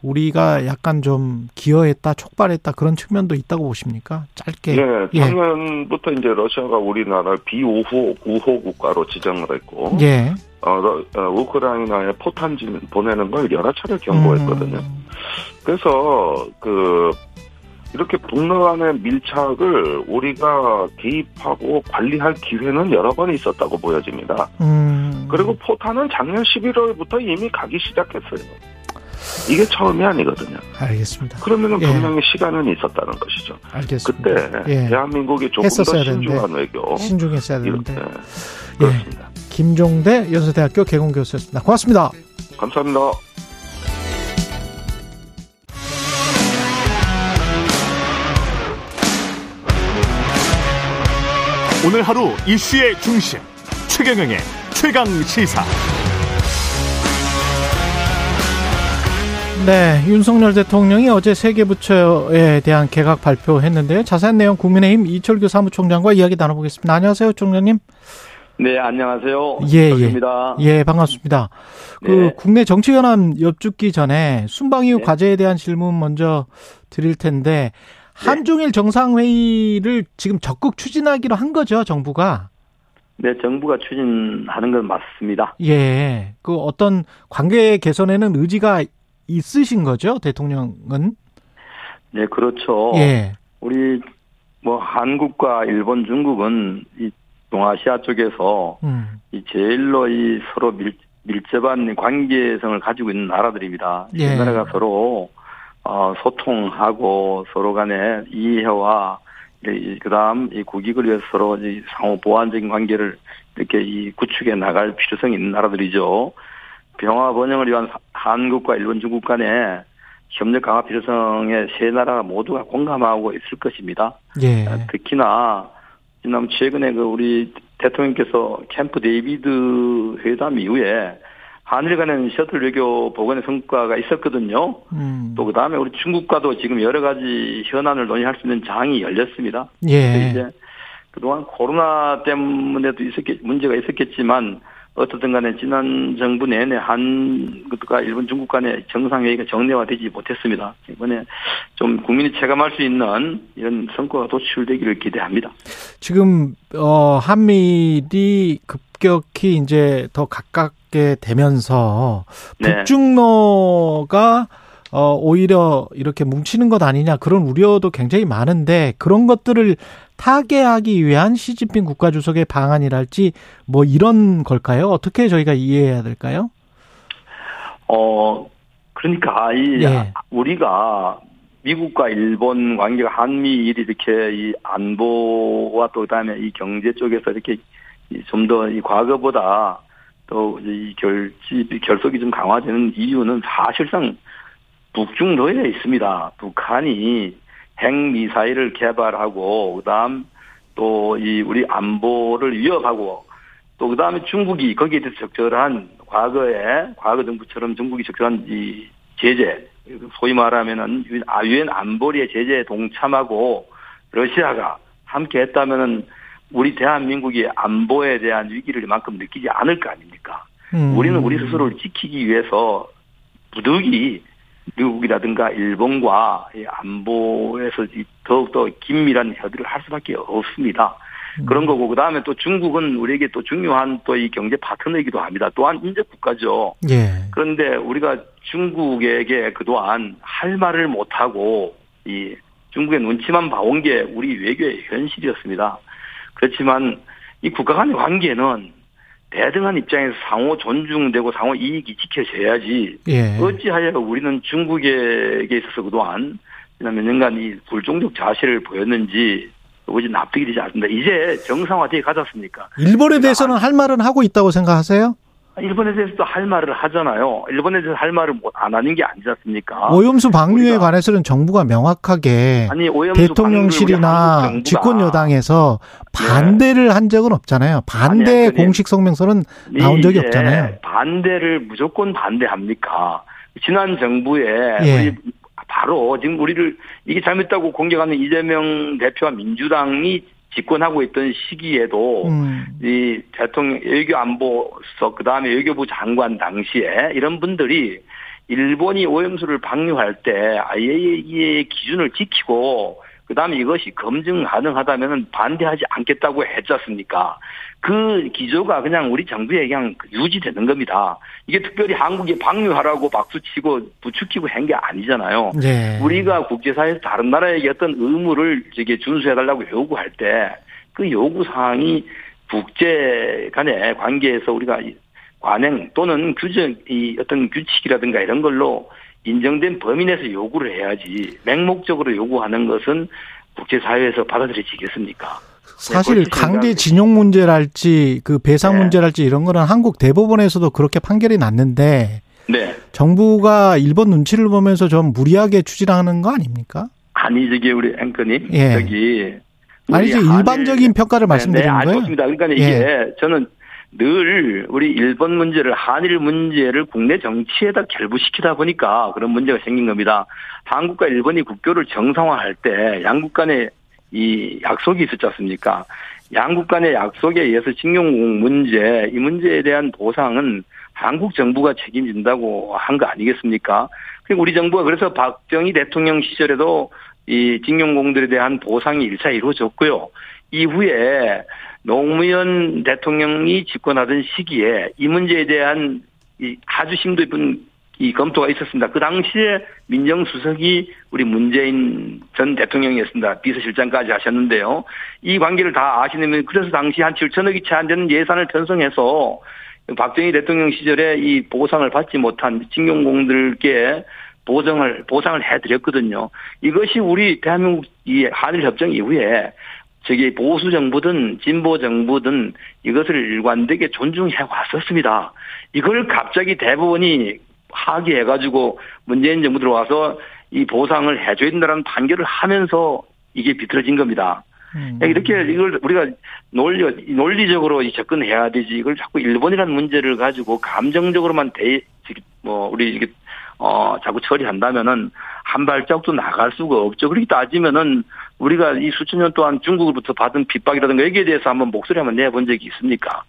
우리가 약간 좀 기여했다, 촉발했다 그런 측면도 있다고 보십니까? 짧게. 예, 예. 작년부터 이제 러시아가 우리나라를 비우호 우호 국가로 지정을 했고, 예. 어, 러- 어, 우크라이나에 포탄진 보내는 걸 여러 차례 경고했거든요. 음. 그래서 그 이렇게 북러 간의 밀착을 우리가 개입하고 관리할 기회는 여러 번 있었다고 보여집니다. 음. 그리고 포탄은 작년 11월부터 이미 가기 시작했어요. 이게 처음이 아니거든요. 알겠습니다. 그러면은 예. 분명히 시간은 있었다는 것이죠. 알겠습니다. 그때 예. 대한민국이 조금 더 신중한 외교 신중했어야 되는데. 네. 그렇습니다. 김종대 연세대학교 개공 교수였습니다. 고맙습니다. 감사합니다. 오늘 하루 이슈의 중심 최경영의 최강 시사. 네, 윤석열 대통령이 어제 세계 부처에 대한 개각 발표했는데요. 자세한 내용 국민의힘 이철규 사무총장과 이야기 나눠보겠습니다. 안녕하세요, 총장님. 네, 안녕하세요. 예, 예. 입니다 예, 반갑습니다. 그 네. 국내 정치연합 엽죽기 전에 순방 이후 네. 과제에 대한 질문 먼저 드릴 텐데 한중일 정상회의를 지금 적극 추진하기로 한 거죠, 정부가. 네, 정부가 추진하는 건 맞습니다. 예. 그 어떤 관계 개선에는 의지가 있으신 거죠, 대통령은? 네, 그렇죠. 예. 우리 뭐 한국과 일본, 중국은 이 동아시아 쪽에서 음. 이 제일로 이 서로 밀, 밀접한 관계성을 가지고 있는 나라들입니다. 예. 이 나라가 서로 어, 소통하고 서로 간에 이해와 이- 그다음 이 국익을 위해서 서로 이 상호 보완적인 관계를 이렇게 이 구축해 나갈 필요성이 있는 나라들이죠. 병화 번영을 위한 하- 한국과 일본, 중국 간에 협력 강화 필요성에 세 나라가 모두가 공감하고 있을 것입니다. 예. 특히나 지난 최근에 그 우리 대통령께서 캠프 데이비드 회담 이후에 한일 간의 셔틀 외교 복원의 성과가 있었거든요. 음. 또 그 다음에 우리 중국과도 지금 여러 가지 현안을 논의할 수 있는 장이 열렸습니다. 예. 이제 그동안 코로나 때문에도 있었겠, 문제가 있었겠지만 어떻든 간에 지난 정부 내내 한국과 일본 중국 간의 정상회의가 정례화되지 못했습니다. 이번에 좀 국민이 체감할 수 있는 이런 성과가 도출되기를 기대합니다. 지금 어 한미일이 급격히 이제 더 가깝게 되면서 네. 북중로가 어 오히려 이렇게 뭉치는 것 아니냐 그런 우려도 굉장히 많은데 그런 것들을 타개하기 위한 시진핑 국가주석의 방안이랄지 뭐 이런 걸까요? 어떻게 저희가 이해해야 될까요? 어, 그러니까 이 예. 우리가 미국과 일본 관계가 한미일이 이렇게 이 안보와 또 그다음에 이 경제 쪽에서 이렇게 좀 더 이 과거보다 또 이 결지 결속이 좀 강화되는 이유는 사실상 북중로에 있습니다. 북한이 핵 미사일을 개발하고 그다음 또 이 우리 안보를 위협하고 또 그다음에 중국이 거기에 대해서 적절한 과거에 과거 정부처럼 중국이 적절한 이 제재 소위 말하면은 유엔 안보리의 제재에 동참하고 러시아가 함께 했다면은 우리 대한민국이 안보에 대한 위기를 이만큼 느끼지 않을 거 아닙니까? 음. 우리는 우리 스스로를 지키기 위해서 부득이 미국이라든가 일본과 이 안보에서 이 더욱더 긴밀한 협의를 할 수밖에 없습니다. 그런 거고 그 다음에 또 중국은 우리에게 또 중요한 또 이 경제 파트너이기도 합니다. 또한 인접 국가죠. 예. 그런데 우리가 중국에게 그동안 할 말을 못 하고 이 중국의 눈치만 봐온 게 우리 외교의 현실이었습니다. 그렇지만 이 국가 간의 관계는 대등한 입장에서 상호 존중되고 상호 이익이 지켜져야지 예. 어찌하여 우리는 중국에게 있어서 그동안 지난 몇 년간 이 불종적 자세를 보였는지 도무지 납득이 되지 않습니다. 이제 정상화되게 가졌습니까? 일본에 대해서는 할 말은 하고 있다고 생각하세요? 일본에 대해서도 할 말을 하잖아요. 일본에 대해서 할 말을 못- 안 하는 게 아니지 않습니까? 오염수 방류에 관해서는 정부가 명확하게 아니 대통령실이나 집권 여당에서 반대를 한 적은 없잖아요. 반대 아니, 공식 성명서는 나온 적이 없잖아요. 반대를 무조건 반대합니까? 지난 정부에 예. 바로 지금 우리를 이게 잘못했다고 공격하는 이재명 대표와 민주당이 집권하고 있던 시기에도 음. 이 대통령 외교 안보석 그다음에 외교부 장관 당시에 이런 분들이 일본이 오염수를 방류할 때 IAEA의 기준을 지키고 그다음에 이것이 검증 가능하다면 반대하지 않겠다고 했지 않습니까? 그 기조가 그냥 우리 정부에 그냥 유지되는 겁니다. 이게 특별히 한국이 방류하라고 박수치고 부추기고 한 게 아니잖아요. 네. 우리가 국제사회에서 다른 나라에게 어떤 의무를 저게 준수해달라고 요구할 때 그 요구 사항이 국제 간의 관계에서 우리가 이 관행 또는 규정 이 어떤 규칙이라든가 이런 걸로 인정된 범위 내에서 요구를 해야지 맹목적으로 요구하는 것은 국제사회에서 받아들여지겠습니까? 사실 그렇게 강제 징용 문제랄지 그 배상 네. 문제랄지 이런 거는 한국 대법원에서도 그렇게 판결이 났는데 네. 정부가 일본 눈치를 보면서 좀 무리하게 추진하는 거 아닙니까? 아니 저기 우리 앵커님 예. 저기 우리 한일- 일반적인 평가를 말씀드리는 네, 네, 거예요. 알겠습니다. 그러니까 이게 저는 늘 우리 일본 문제를 한일 문제를 국내 정치에다 결부시키다 보니까 그런 문제가 생긴 겁니다. 한국과 일본이 국교를 정상화할 때 양국 간의 이 약속이 있었지 않습니까? 양국 간의 약속에 의해서 징용 문제 이 문제에 대한 보상은 한국 정부가 책임진다고 한 거 아니겠습니까? 우리 정부가 그래서 박정희 대통령 시절에도 이 징용공들에 대한 보상이 일차 이루어졌고요. 이후에 노무현 대통령이 집권하던 시기에 이 문제에 대한 이 아주 심도 깊은 이 검토가 있었습니다. 그 당시에 민정수석이 우리 문재인 전 대통령이었습니다. 비서실장까지 하셨는데요. 이 관계를 다 아시는 그래서 당시 한 7천억이 채 안 되는 예산을 편성해서 박정희 대통령 시절에 이 보상을 받지 못한 징용공들께 보정을 보상을 해드렸거든요. 이것이 우리 대한민국 이 한일 협정 이후에 저기 보수 정부든 진보 정부든 이것을 일관되게 존중해 왔었습니다. 이걸 갑자기 대법원이 하기해가지고 문재인 정부 들어와서 이 보상을 해줘야 된다는 판결을 하면서 이게 비틀어진 겁니다. 음. 이렇게 이걸 우리가 논리 논리적으로 접근해야 되지 이걸 자꾸 일본이라는 문제를 가지고 감정적으로만 대 뭐 우리 이게 어 자꾸 처리한다면은 한 발짝도 나갈 수가 없죠. 그렇게 따지면은 우리가 이 수천 년 동안 중국으로부터 받은 핍박이라든가 여기에 대해서 한번 목소리 한번 내본 적이 있습니까?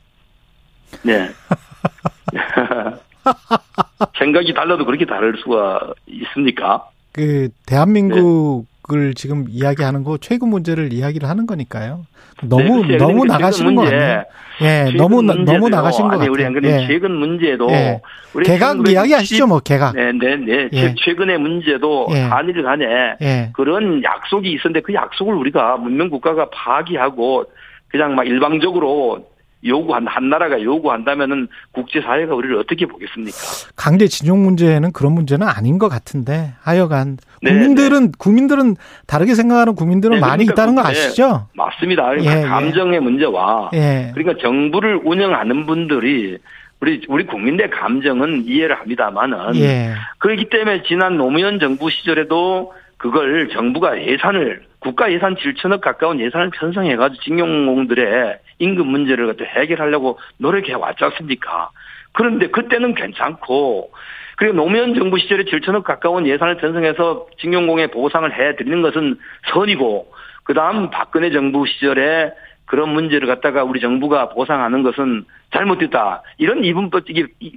네. 생각이 달라도 그렇게 다를 수가 있습니까? 그 대한민국 을 지금 이야기하는 거 최근 문제를 이야기를 하는 거니까요. 너무 네, 너무 나가시는 거 문제, 아니에요? 예, 너무 문제도요. 너무 나가신 것 아니, 같아요. 우리 안 그래 예. 최근 문제도 예. 우리 개각 1960 이야기 하시죠, 뭐 개각. 네, 네, 네. 예. 최근의 문제도 예. 한일 간에 예. 그런 약속이 있었는데 그 약속을 우리가 문명 국가가 파기하고 그냥 막 일방적으로 요구한 한 나라가 요구한다면은 국제 사회가 우리를 어떻게 보겠습니까? 강제 징용 문제는 그런 문제는 아닌 것 같은데 하여간 네, 국민들은 국민들은 다르게 생각하는 국민들은 네, 많이 그러니까 있다는 거 그- 아시죠? 맞습니다. 그러니까 예, 예. 감정의 문제와 예. 그러니까 정부를 운영하는 분들이 우리 우리 국민의 감정은 이해를 합니다만은 예. 그렇기 때문에 지난 노무현 정부 시절에도 그걸 정부가 예산을 국가 예산 7천억 가까운 예산을 편성해가지고 징용공들의 임금 문제를 갖다 해결하려고 노력해 왔지 않습니까? 그런데 그때는 괜찮고 그리고 노무현 정부 시절에 7천억 가까운 예산을 편성해서 징용공에 보상을 해드리는 것은 선이고 그다음 박근혜 정부 시절에 그런 문제를 갖다가 우리 정부가 보상하는 것은 잘못됐다. 이런 이분법 이게 이-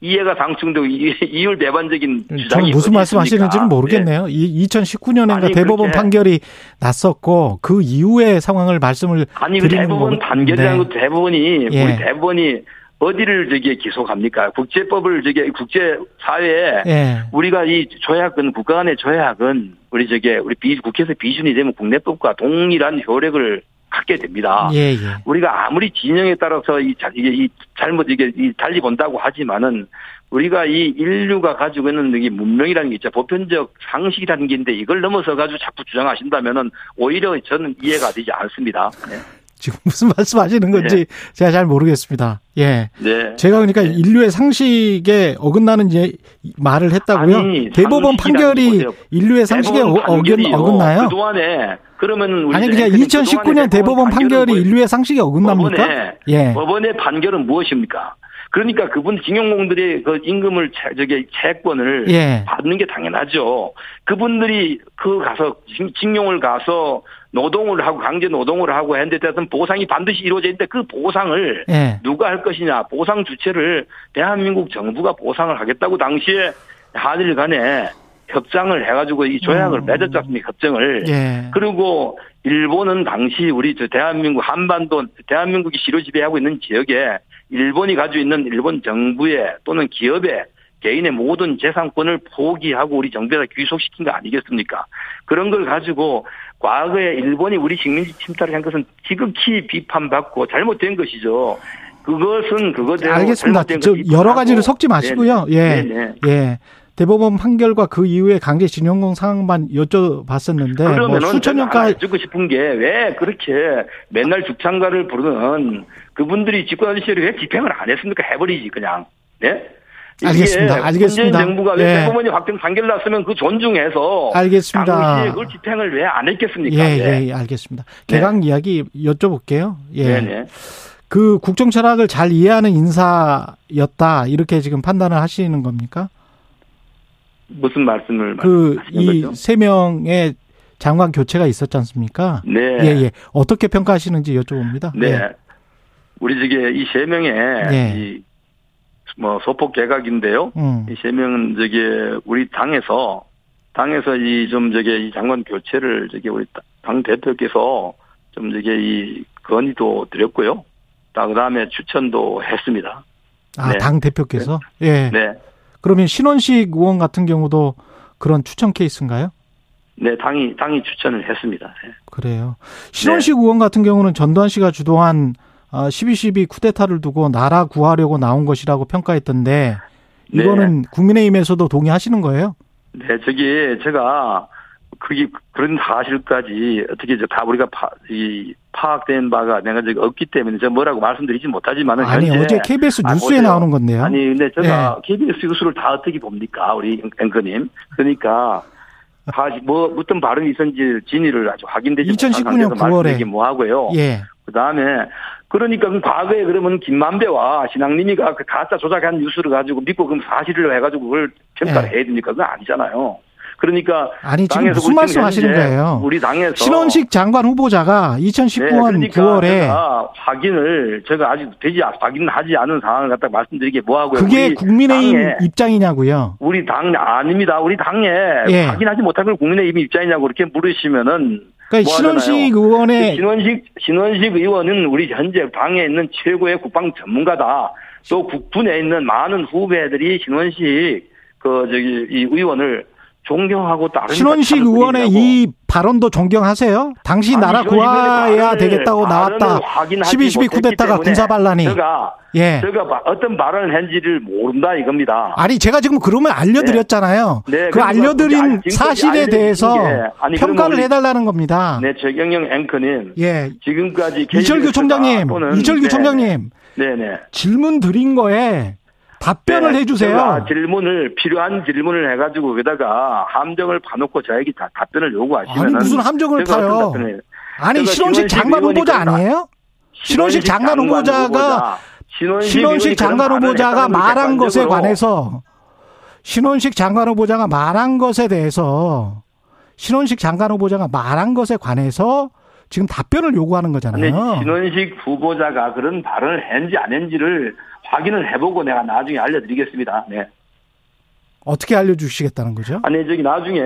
이해가 상충되고 이- 이율 배반적인 주장이 저는 무슨 어디 말씀 하시는지는 있습니까? 모르겠네요. 이 2019년인가 아니, 대법원 그렇게- 판결이 났었고 그 이후의 상황을 말씀을 아니 그 드리는 대법원 판결이라는 네. 대법원이 예. 우리 대법원이 어디를 저기 기소합니까? 국제법을 저기 국제 사회에 예. 우리가 이 조약은 국가 간의 조약은 우리 저기 우리 비, 국회에서 비준이 되면 국내법과 동일한 효력을 갖게 됩니다. 예, 예. 우리가 아무리 진영에 따라서 이 자- 이게 이 잘못 이게 이 달리 본다고 하지만은 우리가 이 인류가 가지고 있는 이 문명이라는 게 있죠. 보편적 상식이라는 게 있는데 이걸 넘어서 가지고 자꾸 주장하신다면은 오히려 저는 이해가 되지 않습니다. 네. 지금 무슨 말씀 하시는 건지 제가 잘 모르겠습니다. 예. 네. 제가 그러니까 인류의 상식에 어긋나는 예, 말을 했다고요? 아니, 대법원 판결이? 인류의 상식에 어, 어긋. 어긋나요? 그동안에 그러면 아니 그냥 앵커님 2019년 그동안에 대법원 판결이 인류의 상식에 어긋납니까? 법원의, 예. 법원의 판결은 무엇입니까? 그러니까 그분 징용공들의 그 임금을 채, 저기 채권을 예. 받는 게 당연하죠. 그분들이 그 가서 징- 징용을 가서 노동을 하고 강제 노동을 하고 했는데 대해서는 보상이 반드시 이루어지는데 그 보상을 예. 누가 할 것이냐 보상 주체를 대한민국 정부가 보상을 하겠다고 당시에 한일 간에 협상을 해가지고 이 조약을 음. 맺었지 않습니까 협정을 예. 그리고 일본은 당시 우리 저 대한민국 한반도 대한민국이 시로 지배하고 있는 지역에 일본이 가지고 있는 일본 정부의 또는 기업의 개인의 모든 재산권을 포기하고 우리 정부에다 귀속시킨 거 아니겠습니까? 그런 걸 가지고 과거에 일본이 우리 식민지 침탈을 한 것은 지극히 비판받고 잘못된 것이죠. 그것은 그것대로 알겠습니다. 잘못된 저걸 여러. 가지를 섞지 마시고요. 예. 네네. 예. 대법원 판결과 그 이후에 강제 징용공 상황만 여쭤봤었는데 뭐 수천 년까지 여쭙고 싶은 게 왜 그렇게 맨날 죽창가를 부르는 그분들이 집권 시절에 왜 집행을 안 했습니까? 해버리지 그냥. 네? 이게 알겠습니다. 알겠습니다. 문재인 정부가 왜 예. 대법원이 확정 판결 났으면 그 존중해서 알겠습니다. 당시에 그걸 집행을 왜 안 했겠습니까? 예, 네. 예, 예, 알겠습니다. 개각 이야기 여쭤볼게요. 예. 네네. 그 국정 철학을 잘 이해하는 인사였다 이렇게 지금 판단을 하시는 겁니까? 무슨 말씀을 그 이? 세 명의 장관 교체가 있었지 않습니까? 네. 예, 예. 어떻게 평가하시는지 여쭤봅니다. 네. 예. 우리 저기 이세 명의 예. 이 뭐 소폭 개각인데요. 음. 이세 명은 저기 우리 당에서 당에서 이 좀 저기 이 장관 교체를 저기 우리 당 대표께서 좀 저기 이 건의도 드렸고요. 그 다음에 추천도 했습니다. 아, 네. 당 대표께서? 예. 네. 그러면 신원식 의원 같은 경우도 그런 추천 케이스인가요? 네, 당이, 당이 추천을 했습니다. 네. 그래요. 신원식 의원 같은 경우는 전두환 씨가 주도한 12.12 쿠데타를 두고 나라 구하려고 나온 것이라고 평가했던데 이거는 국민의힘에서도 동의하시는 거예요? 네, 저기 제가 그게 그런 사실까지 어떻게 다 우리가 파, 이 파악된 바가 내가 저기 없기 때문에 제가 뭐라고 말씀드리지 못하지만은 아니 어제 KBS 아, 뉴스에 보세요. 나오는 건데요. 아니 근데 제가 예. KBS 뉴스를 다 어떻게 봅니까 우리 앵커님 그러니까 다시 뭐 어떤 발언이 있었는지 진위를 아주 확인되지 2019년 못한 상태에서 9월에. 말씀드리기 뭐하고요. 예. 그 다음에 그러니까 그 과거에 그러면 김만배와 신앙님이가 그 가짜 조작한 뉴스를 가지고 믿고 그럼 사실을 해가지고 그걸 평가를 예. 해야 됩니까? 그건 아니잖아요. 그러니까 아니 지금 당에서 무슨 우리 말씀 하시는 현재 거예요? 우리 당에서 신원식 장관 후보자가 2019년 그러니까 9월에 제가 확인을 제가 아직 되지 확인 하지 않은 상황을 갖다 말씀드리게 뭐하고요. 그게 국민의힘 당에 입장이냐고요. 우리 당 아닙니다. 우리 당에 예. 확인하지 못한 걸 국민의힘 입장이냐고 그렇게 물으시면은 그러니까 뭐 신원식. 의원의 신원식 신원식 의원은 우리 현재 당에 있는 최고의 국방 전문가다. 또 국군에 있는 많은 후배들이 신원식 그 저기 이 의원을 존경하고 따르는 신원식 의원의 이 발언도 존경하세요? 당시 아니, 나라 구해야 되겠다고 나왔다. 발언을 확인하지 12.12 못했기 쿠데타가 군사 반란이. 제가 예. 제가 바- 어떤 발언을 했는지를 모른다 이겁니다. 아니 제가 지금 그러면 알려드렸잖아요. 네, 그 그러니까 알려드린 사실에 대해서 게 아니, 평가를 해달라는 겁니다. 네, 최경영 앵커님. 예. 지금까지 이철규 총장님, 이철규 네, 총장님 네네. 질문 드린 거에 답변을 네, 해주세요. 질문을 필요한 질문을 해가지고 게다가 함정을 파놓고 저에게 다 답변을 요구하시면 아니 무슨 함정을 파요? 아니 신원식 장관 후보자 아니에요? 신원식 장관 후보자가 의원이 장관 후보자가 말한 것에 관해서 신원식 장관 후보자가 말한 것에 대해서 신원식 장관 후보자가 말한 것에 관해서 지금 답변을 요구하는 거잖아요. 신원식 후보자가 그런 발언을 했는지 안 했는지를 확인을 해보고 내가 나중에 알려드리겠습니다. 네. 어떻게 알려주시겠다는 거죠? 아니 저기 나중에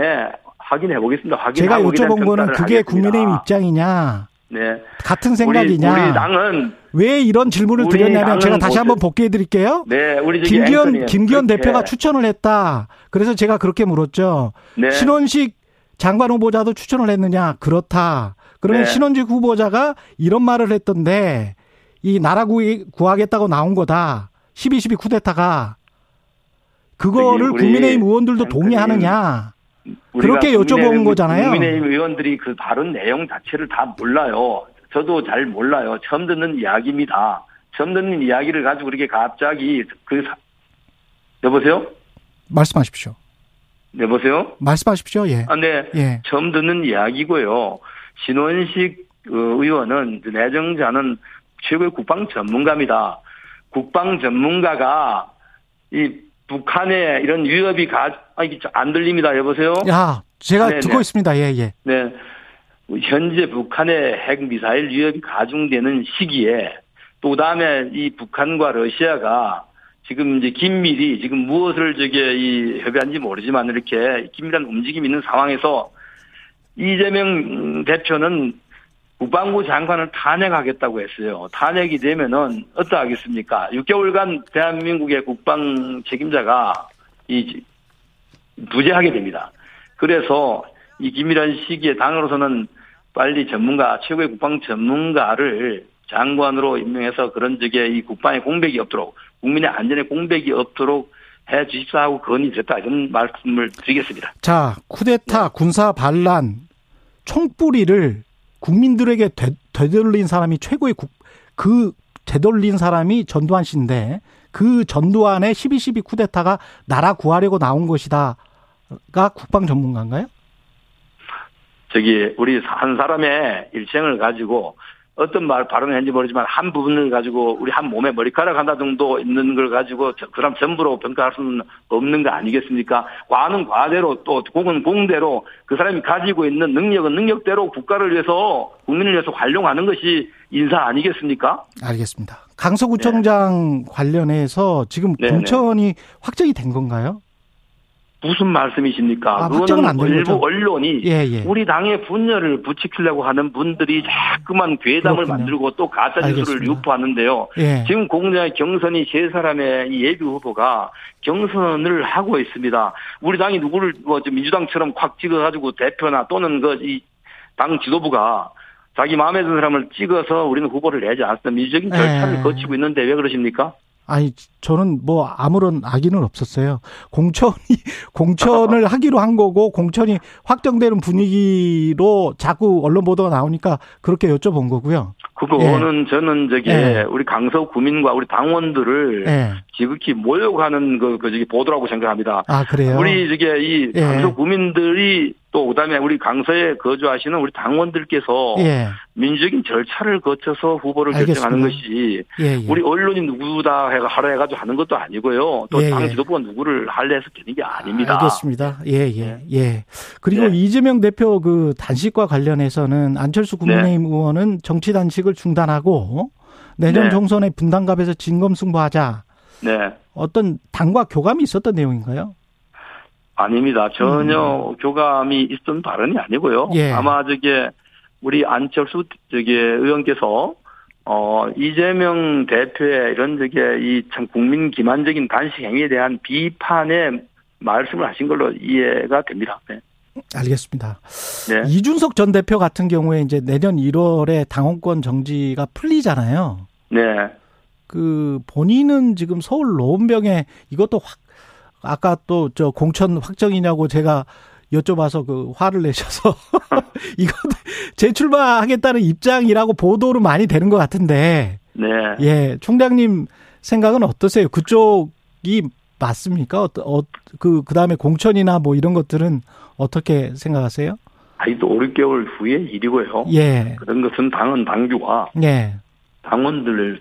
확인해 보겠습니다. 제가 거기에 대한 여쭤본 거는 그게 하겠습니다. 국민의힘 입장이냐, 네. 같은 우리, 생각이냐, 우리 당은 왜 이런 질문을 우리 드렸냐면 제가 다시 뭐- 한번 복귀해 드릴게요. 네, 우리 김기현 앵커님, 김기현 그렇게- 대표가 추천을 했다. 그래서 제가 그렇게 물었죠. 네. 신원식 장관 후보자도 추천을 했느냐? 그렇다. 그러면 네. 신원식 후보자가 이런 말을 했던데 이 나라 구- 구하겠다고 나온 거다. 12.12 쿠데타가 그거를 국민의힘 의원들도 동의하느냐? 그렇게 여쭤본 거잖아요. 국민의힘 의원들이 그 다른 내용 자체를 다 몰라요. 저도 잘 몰라요. 처음 듣는 이야기입니다. 처음 듣는 이야기를 가지고 이렇게 갑자기 그 사- 여보세요? 말씀하십시오. 여보세요? 말씀하십시오. 예. 아, 네. 예. 처음 듣는 이야기고요. 신원식 어, 의원은 내정자는 최고의 국방 전문가입니다. 국방 전문가가 이 북한의 이런 위협이 가, 아, 이게 안 들립니다. 여보세요? 야, 제가 네, 듣고 네. 있습니다. 예, 예. 네. 현재 북한의 핵 미사일 위협이 가중되는 시기에 또 다음에 이 북한과 러시아가 지금 이제 긴밀히 지금 무엇을 저게 이 협의한지 모르지만 이렇게 긴밀한 움직임이 있는 상황에서 이재명 대표는 국방부 장관을 탄핵하겠다고 했어요. 탄핵이 되면은 어떠하겠습니까? 6개월간 대한민국의 국방 책임자가 이 부재하게 됩니다. 그래서 이 긴밀한 시기에 당으로서는 빨리 전문가, 최고의 국방 전문가를 장관으로 임명해서 그런 적에 이 국방에 공백이 없도록, 국민의 안전에 공백이 없도록 해 주십사 하고 건의됐다. 이런 말씀을 드리겠습니다. 자, 쿠데타, 군사 반란, 총뿌리를 국민들에게 되, 되돌린 사람이 최고의 국, 그 되돌린 사람이 전두환 씨인데 그 전두환의 12.12 쿠데타가 나라 구하려고 나온 것이다가 국방 전문가인가요? 저기 우리 한 사람의 일생을 가지고 어떤 말 발언을 했는지 모르지만 한 부분을 가지고 우리 한 몸에 머리카락 하나 정도 있는 걸 가지고 저- 그 사람 전부로 평가할 수는 없는 거 아니겠습니까? 과는 과대로 또 공은 공대로 그 사람이 가지고 있는 능력은 능력대로 국가를 위해서 국민을 위해서 활용하는 것이 인사 아니겠습니까? 알겠습니다. 강서구청장 관련해서 지금 네, 공천이 확정이 된 건가요? 무슨 말씀이십니까? 아, 확정은 안된 일부 거죠? 언론이 예, 예. 우리 당의 분열을 부추기려고 하는 분들이 자꾸만 괴담을 그렇군요. 만들고 또 가짜 뉴스를. 유포하는데요. 예. 지금 공장의 경선이 세 사람의 이 예비 후보가 경선을 하고 있습니다. 우리 당이 누구를 뭐좀 민주당처럼 콱 찍어가지고 대표나 또는 그 이 당 지도부가 자기 마음에 드는 사람을 찍어서 우리는 후보를 내지 않습니다. 민주적인 절차를 예. 거치고 있는데 왜 그러십니까? 아니 저는 뭐 아무런 악의는 없었어요. 공천이 공천을 하기로 한 거고 공천이 확정되는 분위기로 자꾸 언론 보도가 나오니까 그렇게 여쭤본 거고요. 그거는 예. 저는 저기 예. 우리 강서 구민과 우리 당원들을 예. 지극히 모욕하는 그, 그 저기 보도라고 생각합니다. 아 그래요? 우리 저기 이 예. 강서 구민들이 또 그다음에 우리 강서에 거주하시는 우리 당원들께서 예. 민주적인 절차를 거쳐서 후보를 알겠습니다. 결정하는 것이 예, 예. 우리 언론이 누구다 해가 하라 해가 지고 하는 것도 아니고요. 또당 예, 지도부가 누구를 할래 해서 되는 게 아닙니다. 알겠습니다. 예, 예, 예. 그리고 네. 이재명 대표 그 단식과 관련해서는 안철수 국민의힘 네. 의원은 정치 단식을 중단하고 내년 네. 총선에 분당갑에서 진검승부하자. 네. 어떤 당과 교감이 있었던 내용인가요? 아닙니다. 전혀 음. 교감이 있던 발언이 아니고요. 예. 아마 저게 우리 안철수 저기 의원께서 어 이재명 대표의 이런 저게 이 참 국민 기만적인 단식 행위에 대한 비판의 말씀을 하신 걸로 이해가 됩니다. 네. 알겠습니다. 네. 이준석 전 대표 같은 경우에 이제 내년 1월에 당원권 정지가 풀리잖아요. 네. 그 본인은 지금 서울 노원병에 이것도 확 아까 또 저 공천 확정이냐고 제가 여쭤봐서 그 화를 내셔서 이거 재출마하겠다는 입장이라고 보도를 많이 되는 것 같은데. 네. 예, 총장님 생각은 어떠세요? 그쪽이 맞습니까? 어, 어, 그, 그 다음에 공천이나 뭐 이런 것들은 어떻게 생각하세요? 아니, 또 5, 6개월 후의 일이고요. 예. 그런 것은 당은 당규와. 예. 당원들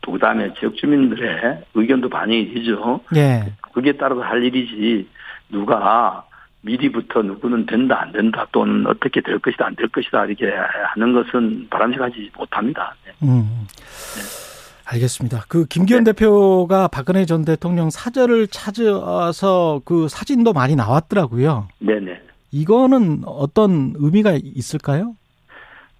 또 그다음에 지역 주민들의 의견도 반영이 되죠. 예. 그게 따라서 할 일이지 누가 미리부터 누구는 된다 안 된다 또는 어떻게 될 것이다 안 될 것이다 이렇게 하는 것은 바람직하지 못합니다. 네. 음. 네. 알겠습니다. 그 김기현 네. 대표가 박근혜 전 대통령 사절을 찾아서 그 사진도 많이 나왔더라고요. 네네. 이거는 어떤 의미가 있을까요?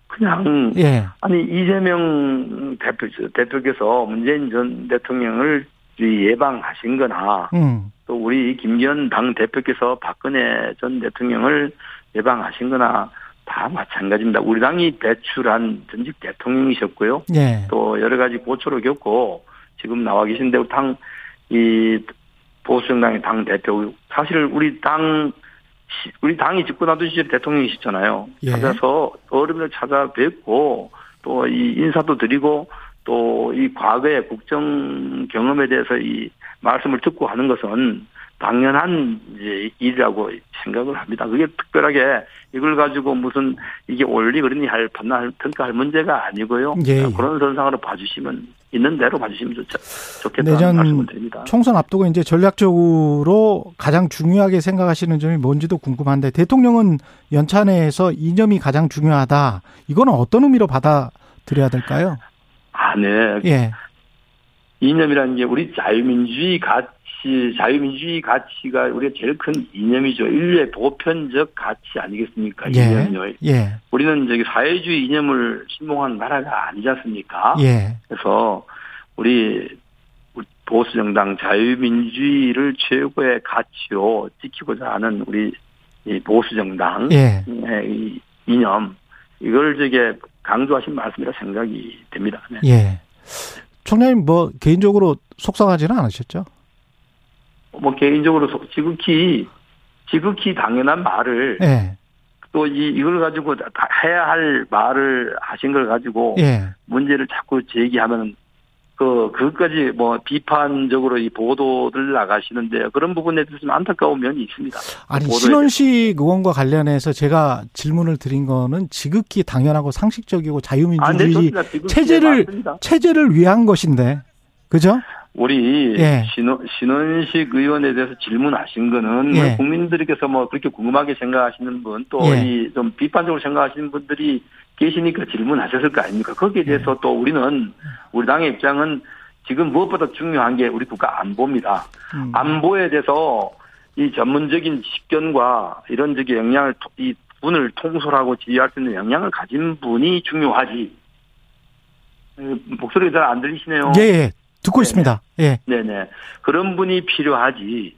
그냥 예. 아니 이재명 대표 대표께서 문재인 전 대통령을 예방하신 거나 음. 또 우리 김기현 당 대표께서 박근혜 전 대통령을 예방하신 거나 다 마찬가지입니다. 우리 당이 배출한 전직 대통령이셨고요. 예. 또 여러 가지 고초를 겪고 지금 나와 계신데 당 이 보수정당의 당 대표 사실 우리 당 우리 당이 집권하던 시절 대통령이시잖아요. 예. 찾아서 어른을 찾아뵙고 또 이 인사도 드리고 또 이 과거의 국정 경험에 대해서 이 말씀을 듣고 하는 것은 당연한 이제 일이라고 생각을 합니다. 그게 특별하게 이걸 가지고 무슨 이게 옳리 그러니 할 판단할 평가할 문제가 아니고요. 예, 예. 그런 선상으로 봐주시면 있는 대로 봐주시면 좋죠. 좋겠다는 말씀을 드립니다. 총선 앞두고 이제 전략적으로 가장 중요하게 생각하시는 점이 뭔지도 궁금한데 대통령은 연차 내에서 이념이 가장 중요하다. 이거는 어떤 의미로 받아들여야 될까요? 아, 네. 예. 이념이라는 게 우리 자유민주주의 가치 자유민주주의 가치가 우리가 제일 큰 이념이죠. 인류의 보편적 가치 아니겠습니까? 예. 이념요. 예. 우리는 저기 사회주의 이념을 신봉한 나라가 아니지 않습니까? 예. 그래서 우리 보수정당 자유민주주의를 최고의 가치로 지키고자 하는 우리 이 보수정당 예. 이 이념 이걸 저게 강조하신 말씀이라 생각이 됩니다. 네. 예. 총장님 뭐 개인적으로 속상하지는 않으셨죠? 뭐 개인적으로 지극히 지극히 당연한 말을 네. 또 이, 이걸 가지고 해야 할 말을 하신 걸 가지고 네. 문제를 자꾸 제기하면 그 그것까지 뭐 비판적으로 이 보도들 나가시는데 그런 부분에 대해서 좀 안타까운 면이 있습니다. 아니 신원식 의원과 관련해서 제가 질문을 드린 거는 지극히 당연하고 상식적이고 자유민주주의 아, 네, 체제를 체제를 위한 것인데 그죠? 우리 예. 신원, 신원식 의원에 대해서 질문하신 거는 예. 국민들께서 뭐 그렇게 궁금하게 생각하시는 분 또 이좀 예. 비판적으로 생각하시는 분들이 계시니까 질문하셨을 거 아닙니까? 거기에 예. 대해서 또 우리는 우리 당의 입장은 지금 무엇보다 중요한 게 우리 국가 안보입니다. 음. 안보에 대해서 이 전문적인 식견과 이런 적의 영향을 이 분을 통솔하고 지휘할 수 있는 영향을 가진 분이 중요하지. 목소리가 잘 안 들리시네요. 예, 예. 듣고 네네. 있습니다. 예. 네네. 그런 분이 필요하지.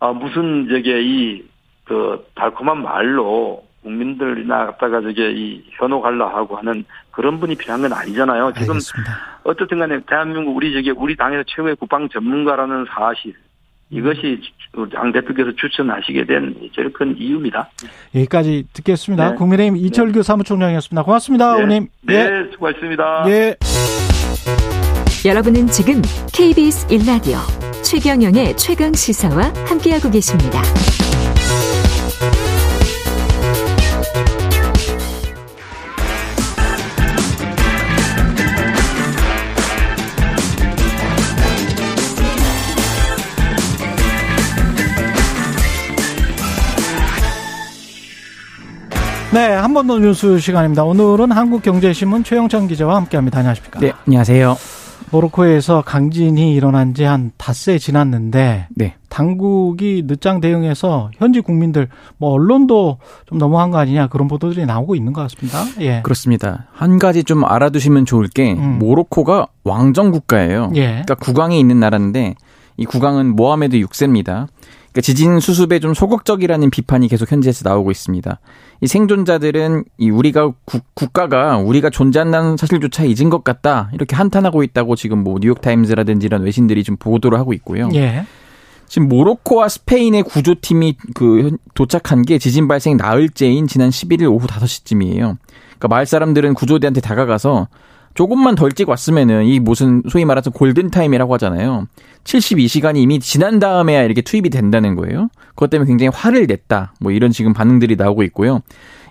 어, 무슨 저게 이 그 달콤한 말로 국민들이나 갖다가 저게 이 현혹하려 하고 하는 그런 분이 필요한 건 아니잖아요. 지금 알겠습니다. 어떻든 간에 대한민국 우리 저게 우리 당에서 최고의 국방 전문가라는 사실 이것이 당 대표께서 추천하시게 된 제일 큰 이유입니다. 여기까지 듣겠습니다. 네. 국민의힘 이철규 사무총장이었습니다. 고맙습니다, 네. 의원님. 네, 수고하셨습니다. 예. 여러분은 지금 KBS 1라디오 최경영의 최강 시사와 함께하고 계십니다. 네, 한 번 더 뉴스 시간입니다. 오늘은 한국경제신문 최영찬 기자와 함께합니다. 안녕하십니까? 네, 안녕하세요. 모로코에서 강진이 일어난 지 한 닷새 지났는데 네. 당국이 늦장 대응해서 현지 국민들 뭐 언론도 좀 너무한 거 아니냐 그런 보도들이 나오고 있는 것 같습니다. 예. 그렇습니다. 한 가지 좀 알아두시면 좋을 게 음. 모로코가 왕정 국가예요. 예. 그러니까 국왕이 있는 나라인데 이 국왕은 모하메드 6세입니다. 그러니까 지진 수습에 좀 소극적이라는 비판이 계속 현지에서 나오고 있습니다. 이 생존자들은 이 우리가 국, 국가가 우리가 존재한다는 사실조차 잊은 것 같다 이렇게 한탄하고 있다고 지금 뭐 뉴욕 타임즈라든지 이런 외신들이 좀 보도를 하고 있고요. 예. 지금 모로코와 스페인의 구조팀이 그 도착한 게 지진 발생 나흘째인 지난 11일 오후 5시쯤이에요. 그러니까 마을 사람들은 구조대한테 다가가서 조금만 더 일찍 왔으면은 이 무슨 소위 말해서 골든 타임이라고 하잖아요. 72시간이 이미 지난 다음에야 이렇게 투입이 된다는 거예요. 그것 때문에 굉장히 화를 냈다. 뭐 이런 지금 반응들이 나오고 있고요.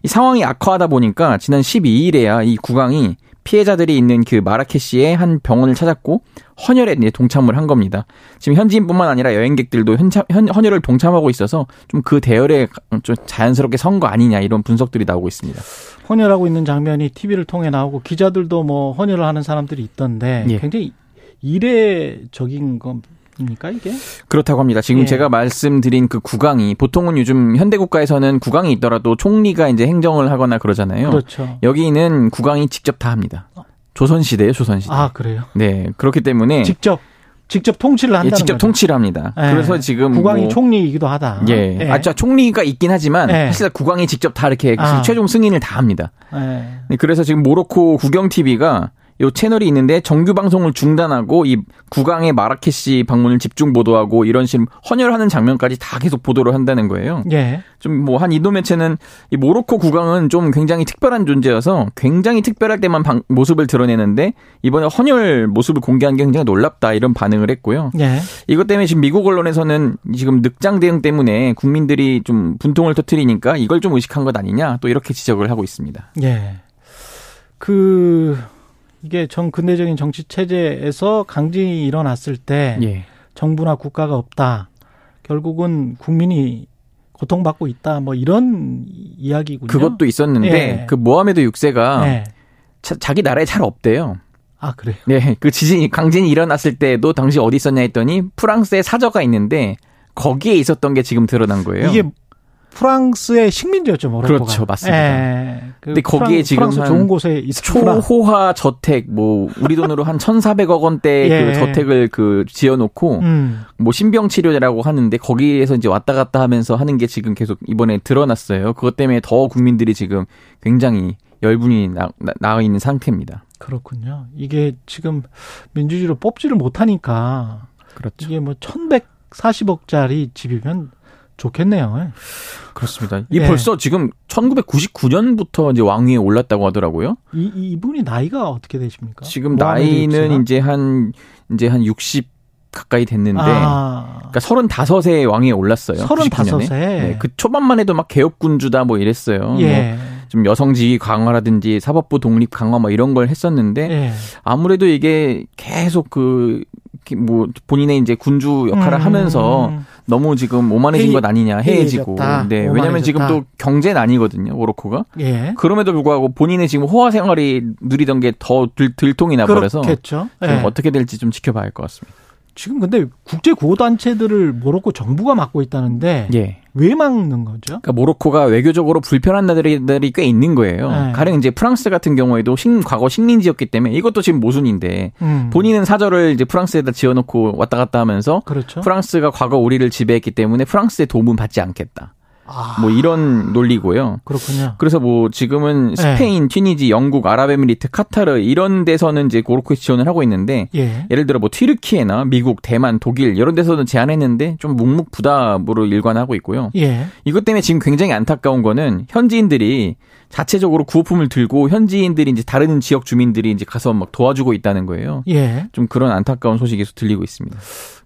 이 상황이 악화하다 보니까 지난 12일에야 이 국왕이 피해자들이 있는 그 마라케시의 한 병원을 찾았고 헌혈에 동참을 한 겁니다. 지금 현지인뿐만 아니라 여행객들도 현참, 현, 헌혈을 동참하고 있어서 좀 그 대열에 좀 자연스럽게 선 거 아니냐 이런 분석들이 나오고 있습니다. 헌혈하고 있는 장면이 TV를 통해 나오고 기자들도 뭐 헌혈을 하는 사람들이 있던데 예. 굉장히 이례적인 겁니까 이게? 그렇다고 합니다. 지금 예. 제가 말씀드린 그 국왕이 보통은 요즘 현대 국가에서는 국왕이 있더라도 총리가 이제 행정을 하거나 그러잖아요. 그렇죠. 여기는 국왕이 직접 다 합니다. 조선 시대예요, 조선 시대. 아 그래요. 네, 그렇기 때문에 직접 직접 통치를 예, 한다는 직접 거죠. 통치를 합니다. 예. 그래서 지금 국왕이 뭐 총리이기도 하다. 예. 아, 자, 총리가 있긴 하지만 예. 사실 국왕이 직접 다 이렇게 아. 최종 승인을 다 합니다. 예. 네, 그래서 지금 모로코 국영 TV가 요 채널이 있는데 정규 방송을 중단하고 이 국왕의 마라케시 방문을 집중 보도하고 이런 식으로 헌혈하는 장면까지 다 계속 보도를 한다는 거예요. 예. 좀뭐한 인도 매체는 이 모로코 국왕은 좀 굉장히 특별한 존재여서 굉장히 특별할 때만 방- 모습을 드러내는데 이번에 헌혈 모습을 공개한 게 굉장히 놀랍다 이런 반응을 했고요. 예. 이것 때문에 지금 미국 언론에서는 지금 늑장 대응 때문에 국민들이 좀 분통을 터뜨리니까 이걸 좀 의식한 것 아니냐 또 이렇게 지적을 하고 있습니다. 예. 그 이게 전 근대적인 정치 체제에서 강진이 일어났을 때 예. 정부나 국가가 없다. 결국은 국민이 고통받고 있다. 뭐 이런 이야기군요. 그것도 있었는데 예. 그 모하메드 6세가 예. 자 기 나라에 잘 없대요. 아 그래요. 네, 그 지진이 강진이 일어났을 때도 당시 어디 있었냐 했더니 프랑스에 사저가 있는데 거기에 있었던 게 지금 드러난 거예요. 이게 프랑스의 식민지였죠, 모로코가. 그렇죠, 맞습니다. 예. 그 근데 거기에 프랑- 지금 프랑스 한 좋은 곳에 있었구나. 초호화 저택 뭐 우리 돈으로 한 1,400억 원대 예. 그 저택을 그 지어 놓고 음. 뭐 신병 치료라고 하는데 거기에서 이제 왔다 갔다 하면서 하는 게 지금 계속 이번에 드러났어요. 그것 때문에 더 국민들이 지금 굉장히 열분이 나, 나, 나 있는 상태입니다. 그렇군요. 이게 지금 민주주의로 뽑지를 못하니까 그렇죠. 이게 뭐 1140억짜리 집이면 좋겠네요. 그렇습니다. 이 예. 벌써 지금 1999년부터 이제 왕위에 올랐다고 하더라고요. 이, 이- 이분이 나이가 어떻게 되십니까? 지금 모하메드 나이는? 이제 한 이제 한 60 가까이 됐는데 아, 그러니까 35세에 왕위에 올랐어요. 35 세? 99년에. 네, 그 초반만 해도 막 개혁군주다 뭐 이랬어요. 뭐 예. 좀 여성 지위 강화라든지 사법부 독립 강화 뭐 이런 걸 했었는데 예. 아무래도 이게 계속 그 뭐 본인의 이제 군주 역할을 음, 하면서 너무 지금 오만해진 해이- 것 아니냐 해해지고. 네 왜냐면 지금. 또 경제 난이거든요 오로코가 예. 그럼에도 불구하고 본인의 지금 호화 생활이 누리던 게 더 들통이 나버려서 그렇겠죠. 좀 예. 어떻게 될지 좀 지켜봐야 할 것 같습니다. 지금 근데 국제 구호 단체들을 모로코 정부가 맡고 있다는데 예. 왜 막는 거죠? 그러니까 모로코가 외교적으로 불편한 나라들이 꽤 있는 거예요. 네. 가령 이제 프랑스 같은 경우에도 식, 과거 식민지였기 때문에 이것도 지금 모순인데 음. 본인은 사절을 이제 프랑스에다 지어놓고 왔다 갔다 하면서 그렇죠. 프랑스가 과거 우리를 지배했기 때문에 프랑스의 도움은 받지 않겠다. 아, 뭐 이런 논리고요. 그렇군요. 그래서 뭐 지금은 스페인, 튀니지, 영국, 아랍에미리트, 카타르 이런 데서는 이제 고로코에 지원을 하고 있는데 예. 예를 들어 뭐 튀르키예나 미국, 대만, 독일 이런 데서는 제안했는데 좀 묵묵부답으로 일관하고 있고요. 예. 이것 때문에 지금 굉장히 안타까운 거는 현지인들이 자체적으로 구호품을 들고 현지인들이 이제 다른 지역 주민들이 이제 가서 막 도와주고 있다는 거예요. 예. 좀 그런 안타까운 소식이 계속 들리고 있습니다.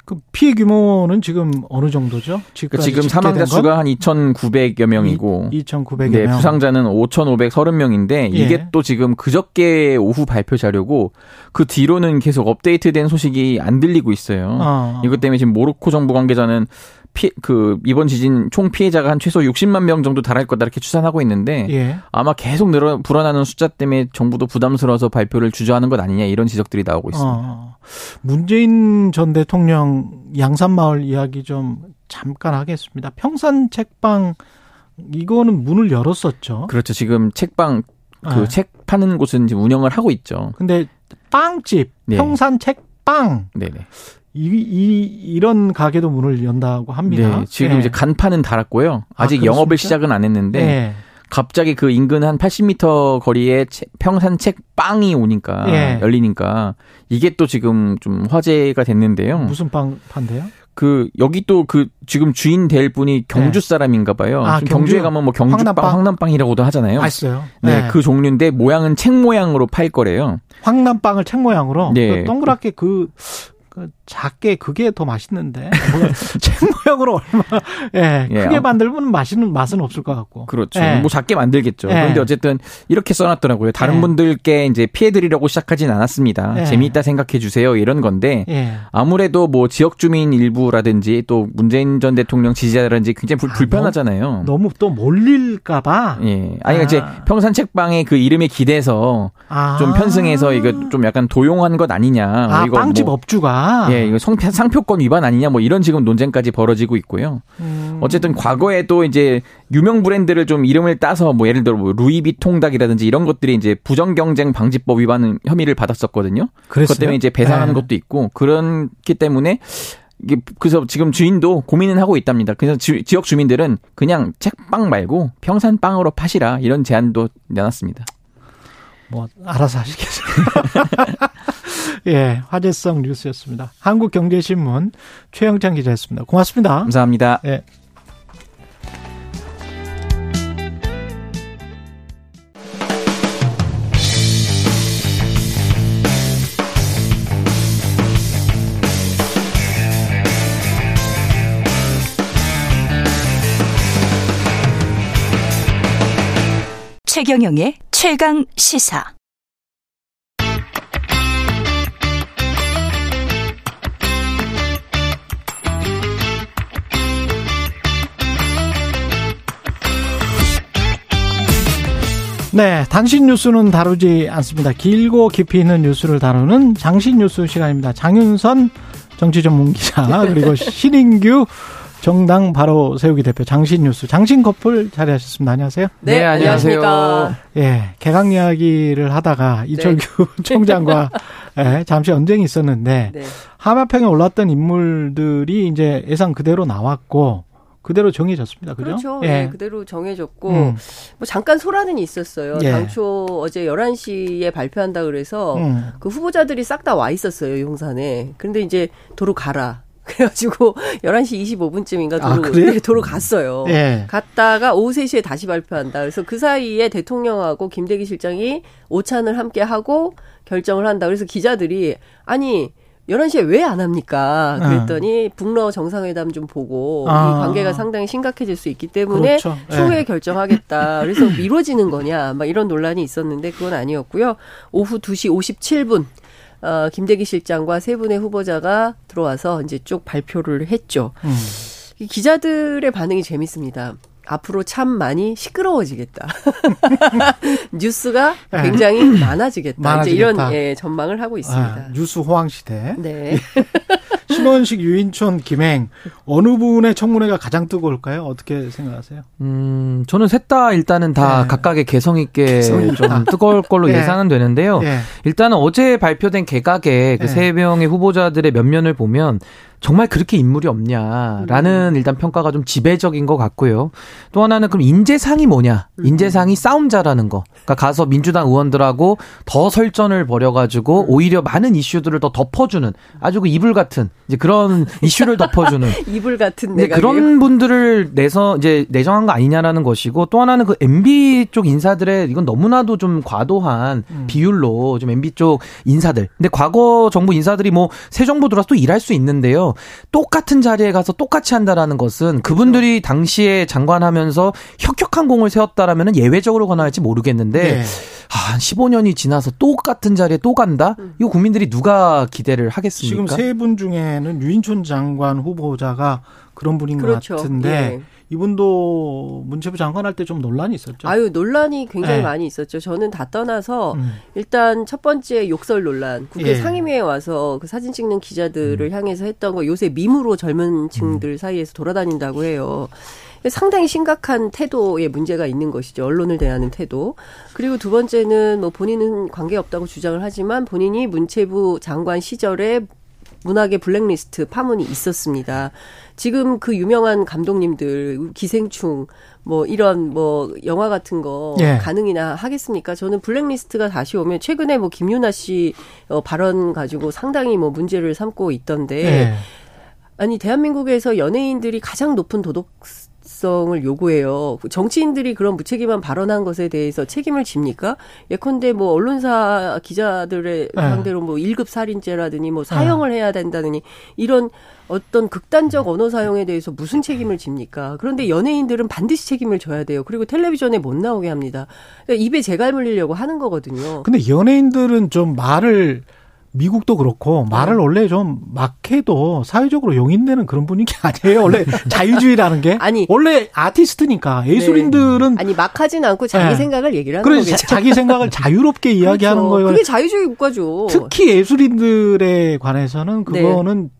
그 피해 규모는 지금 어느 정도죠? 그러니까 지금 사망자 수가 한 2,900여 명이고 2,900여 네, 명. 부상자는 5,530명인데 이게 예. 또 지금 그저께 오후 발표 자료고 그 뒤로는 계속 업데이트된 소식이 안 들리고 있어요. 어. 이것 때문에 지금 모로코 정부 관계자는 피, 그 이번 지진 총 피해자가 한 최소 60만 명 정도 달할 거다 이렇게 추산하고 있는데 예. 아마 계속 늘어 불어나는 숫자 때문에 정부도 부담스러워서 발표를 주저하는 것 아니냐 이런 지적들이 나오고 있습니다. 어. 문재인 전 대통령 양산마을 이야기 좀 잠깐 하겠습니다. 평산 책방 이거는 문을 열었었죠. 그렇죠. 지금 책방 그 네. 책 파는 곳은 지금 운영을 하고 있죠. 근데 빵집 네. 평산 책빵 네네. 이, 이 이런 가게도 문을 연다고 합니다. 네, 지금 예. 이제 간판은 달았고요. 아직 아, 영업을? 시작은 안 했는데 예. 갑자기 그 인근 한 80m 거리에 체- 평산책 빵이 오니까 예. 열리니까 이게 또 지금 좀 화제가 됐는데요. 무슨 빵 판대요? 그 여기 또 그 지금 주인 될 분이 경주 사람인가 봐요. 아, 경주? 경주에 가면 뭐 경주빵, 황남빵? 황남빵이라고도 하잖아요. 맛있어요. 네, 예. 그 종류인데 모양은 책 모양으로 팔 거래요. 황남빵을 책 모양으로 네. 그 동그랗게 그, 그 작게 그게 더 맛있는데 뭐, 책 모양으로 얼마 예, 예, 크게 만들면 맛있는 맛은 없을 것 같고 그렇죠. 예. 뭐 작게 만들겠죠. 예. 그런데 어쨌든 이렇게 써놨더라고요. 다른 예. 분들께 이제 피해 드리려고 시작하진 않았습니다. 예. 재미있다 생각해 주세요. 이런 건데 예. 아무래도 뭐 지역 주민 일부라든지 또 문재인 전 대통령 지지자라든지 굉장히 불, 아, 불편하잖아요. 너무 또 몰릴까봐 예. 아니 아. 이제 평산 책방의 그 이름에 기대서 아. 좀 편승해서 이거 좀 약간 도용한 것 아니냐. 아, 빵집 뭐, 업주가 예, 이거 성, 상표권 위반 아니냐 뭐 이런 지금 논쟁까지 벌어지고 있고요. 음. 어쨌든 과거에도 이제 유명 브랜드를 좀 이름을 따서 뭐 예를 들어 뭐 루이비통 닭이라든지 이런 것들이 이제 부정 경쟁 방지법 위반 혐의를 받았었거든요. 그랬어요? 그것 때문에 이제 배상하는 네. 것도 있고 그렇기 때문에 이게 그래서 지금 주인도 고민은 하고 있답니다. 그래서 지, 지역 주민들은 그냥 책빵 말고 평산빵으로 파시라 이런 제안도 내놨습니다. 뭐 알아서 하시겠어요. 예, 화제성 뉴스였습니다. 한국경제신문 최영찬 기자였습니다. 고맙습니다. 감사합니다. 예. 최경영의 최강 시사. 네, 단신 뉴스는 다루지 않습니다. 길고 깊이 있는 뉴스를 다루는 장신 뉴스 시간입니다. 장윤선 정치 전문 기자 그리고 신인규 정당 바로 세우기 대표 장신 뉴스 장신 커플 자리하셨습니다. 안녕하세요. 네, 안녕하십니까. 예, 개강 이야기를 하다가 이철규 총장과 예, 잠시 언쟁이 있었는데 네. 하마평에 올랐던 인물들이 이제 예상 그대로 나왔고 그대로 정해졌습니다. 그죠? 그렇죠. 예. 네, 그대로 정해졌고 음. 뭐 잠깐 소란은 있었어요. 예. 당초 어제 11시에 발표한다 그래서 음. 그 후보자들이 싹 다 와 있었어요, 용산에. 그런데 이제 도로 가라. 그래가지고 11시 25분쯤인가 아, 도로, 그래요? 네, 도로 갔어요. 예. 갔다가 오후 3시에 다시 발표한다. 그래서 그 사이에 대통령하고 김대기 실장이 오찬을 함께 하고 결정을 한다. 그래서 기자들이 아니 11시에 왜 안 합니까? 그랬더니 북러 정상회담 좀 보고 아. 이 관계가 상당히 심각해질 수 있기 때문에 그렇죠. 추후에 예. 결정하겠다. 그래서 미뤄지는 거냐? 막 이런 논란이 있었는데 그건 아니었고요. 오후 2시 57분 어, 김대기 실장과 세 분의 후보자가 들어와서 이제 쭉 발표를 했죠. 음. 이 기자들의 반응이 재밌습니다. 앞으로 참 많이 시끄러워지겠다. 뉴스가 네. 굉장히 많아지겠다. 많아지겠다. 이제 이런 예, 전망을 하고 있습니다. 아, 뉴스 호황 시대. 네. 신원식, 유인촌, 김행 어느 분의 청문회가 가장 뜨거울까요? 어떻게 생각하세요? 음, 저는 셋 다 일단은 다 네. 각각의 개성 있게 개성 있다. 좀 뜨거울 걸로 예. 예상은 되는데요. 예. 일단은 어제 발표된 개각의 그 예. 세 명의 후보자들의 면면을 보면 정말 그렇게 인물이 없냐라는 일단 평가가 좀 지배적인 것 같고요. 또 하나는 그럼 인재상이 뭐냐? 인재상이 싸움 잘하는 거. 그러니까 가서 민주당 의원들하고 더 설전을 벌여가지고 오히려 많은 이슈들을 더 덮어주는 아주 그 이불 같은 이제 그런 이슈를 덮어주는 이불 같은 내가 그런 분들을 내서 이제 내정한 거 아니냐라는 것이고 또 하나는 그 MB 쪽 인사들의 이건 너무나도 좀 과도한 비율로 좀 MB 쪽 인사들. 근데 과거 정부 인사들이 뭐 새 정부 들어서 또 일할 수 있는데요. 똑같은 자리에 가서 똑같이 한다라는 것은 그분들이 당시에 장관하면서 혁혁한 공을 세웠다라면 예외적으로 권할지 모르겠는데 네. 아, 한 15년이 지나서 똑같은 자리에 또 간다? 이거 국민들이 누가 기대를 하겠습니까? 지금 세 분 중에는 유인촌 장관 후보자가 그런 분인 그렇죠. 것 같은데 예. 이분도 문체부 장관 할 때 좀 논란이 있었죠. 아유 논란이 굉장히 네. 많이 있었죠. 저는 다 떠나서 음. 일단 첫 번째 욕설 논란 국회 예. 상임위에 와서 그 사진 찍는 기자들을 향해서 했던 거 요새 밈으로 젊은 층들 사이에서 돌아다닌다고 해요. 상당히 심각한 태도에 문제가 있는 것이죠. 언론을 대하는 태도. 그리고 두 번째는 뭐 본인은 관계없다고 주장을 하지만 본인이 문체부 장관 시절에 문학의 블랙리스트 파문이 있었습니다. 지금 그 유명한 감독님들 기생충 뭐 이런 뭐 영화 같은 거 예. 가능이나 하겠습니까? 저는 블랙리스트가 다시 오면 최근에 뭐 김유나 씨 어, 발언 가지고 상당히 뭐 문제를 삼고 있던데 예. 아니 대한민국에서 연예인들이 가장 높은 도덕 성을 요구해요. 정치인들이 그런 무책임한 발언한 것에 대해서 책임을 집니까? 예컨대 뭐 언론사 기자들의 네. 상대로 뭐 1급 살인죄라더니 뭐 사형을 해야 된다느니 이런 어떤 극단적 언어 사용에 대해서 무슨 책임을 집니까? 그런데 연예인들은 반드시 책임을 져야 돼요. 그리고 텔레비전에 못 나오게 합니다. 그러니까 입에 재갈 물리려고 하는 거거든요. 근데 연예인들은 좀 말을 미국도 그렇고 말을 네. 원래 좀 막해도 사회적으로 용인되는 그런 분위기 아니에요. 원래 자유주의라는 게 아니. 원래 아티스트니까 예술인들은 아니 막 하진 않고 자기 네. 생각을 얘기를 하는 그래 거겠죠. 자기 생각을 자유롭게 이야기하는 그렇죠. 거예요. 그게 자유주의 국가죠. 특히 예술인들에 관해서는 네. 그거는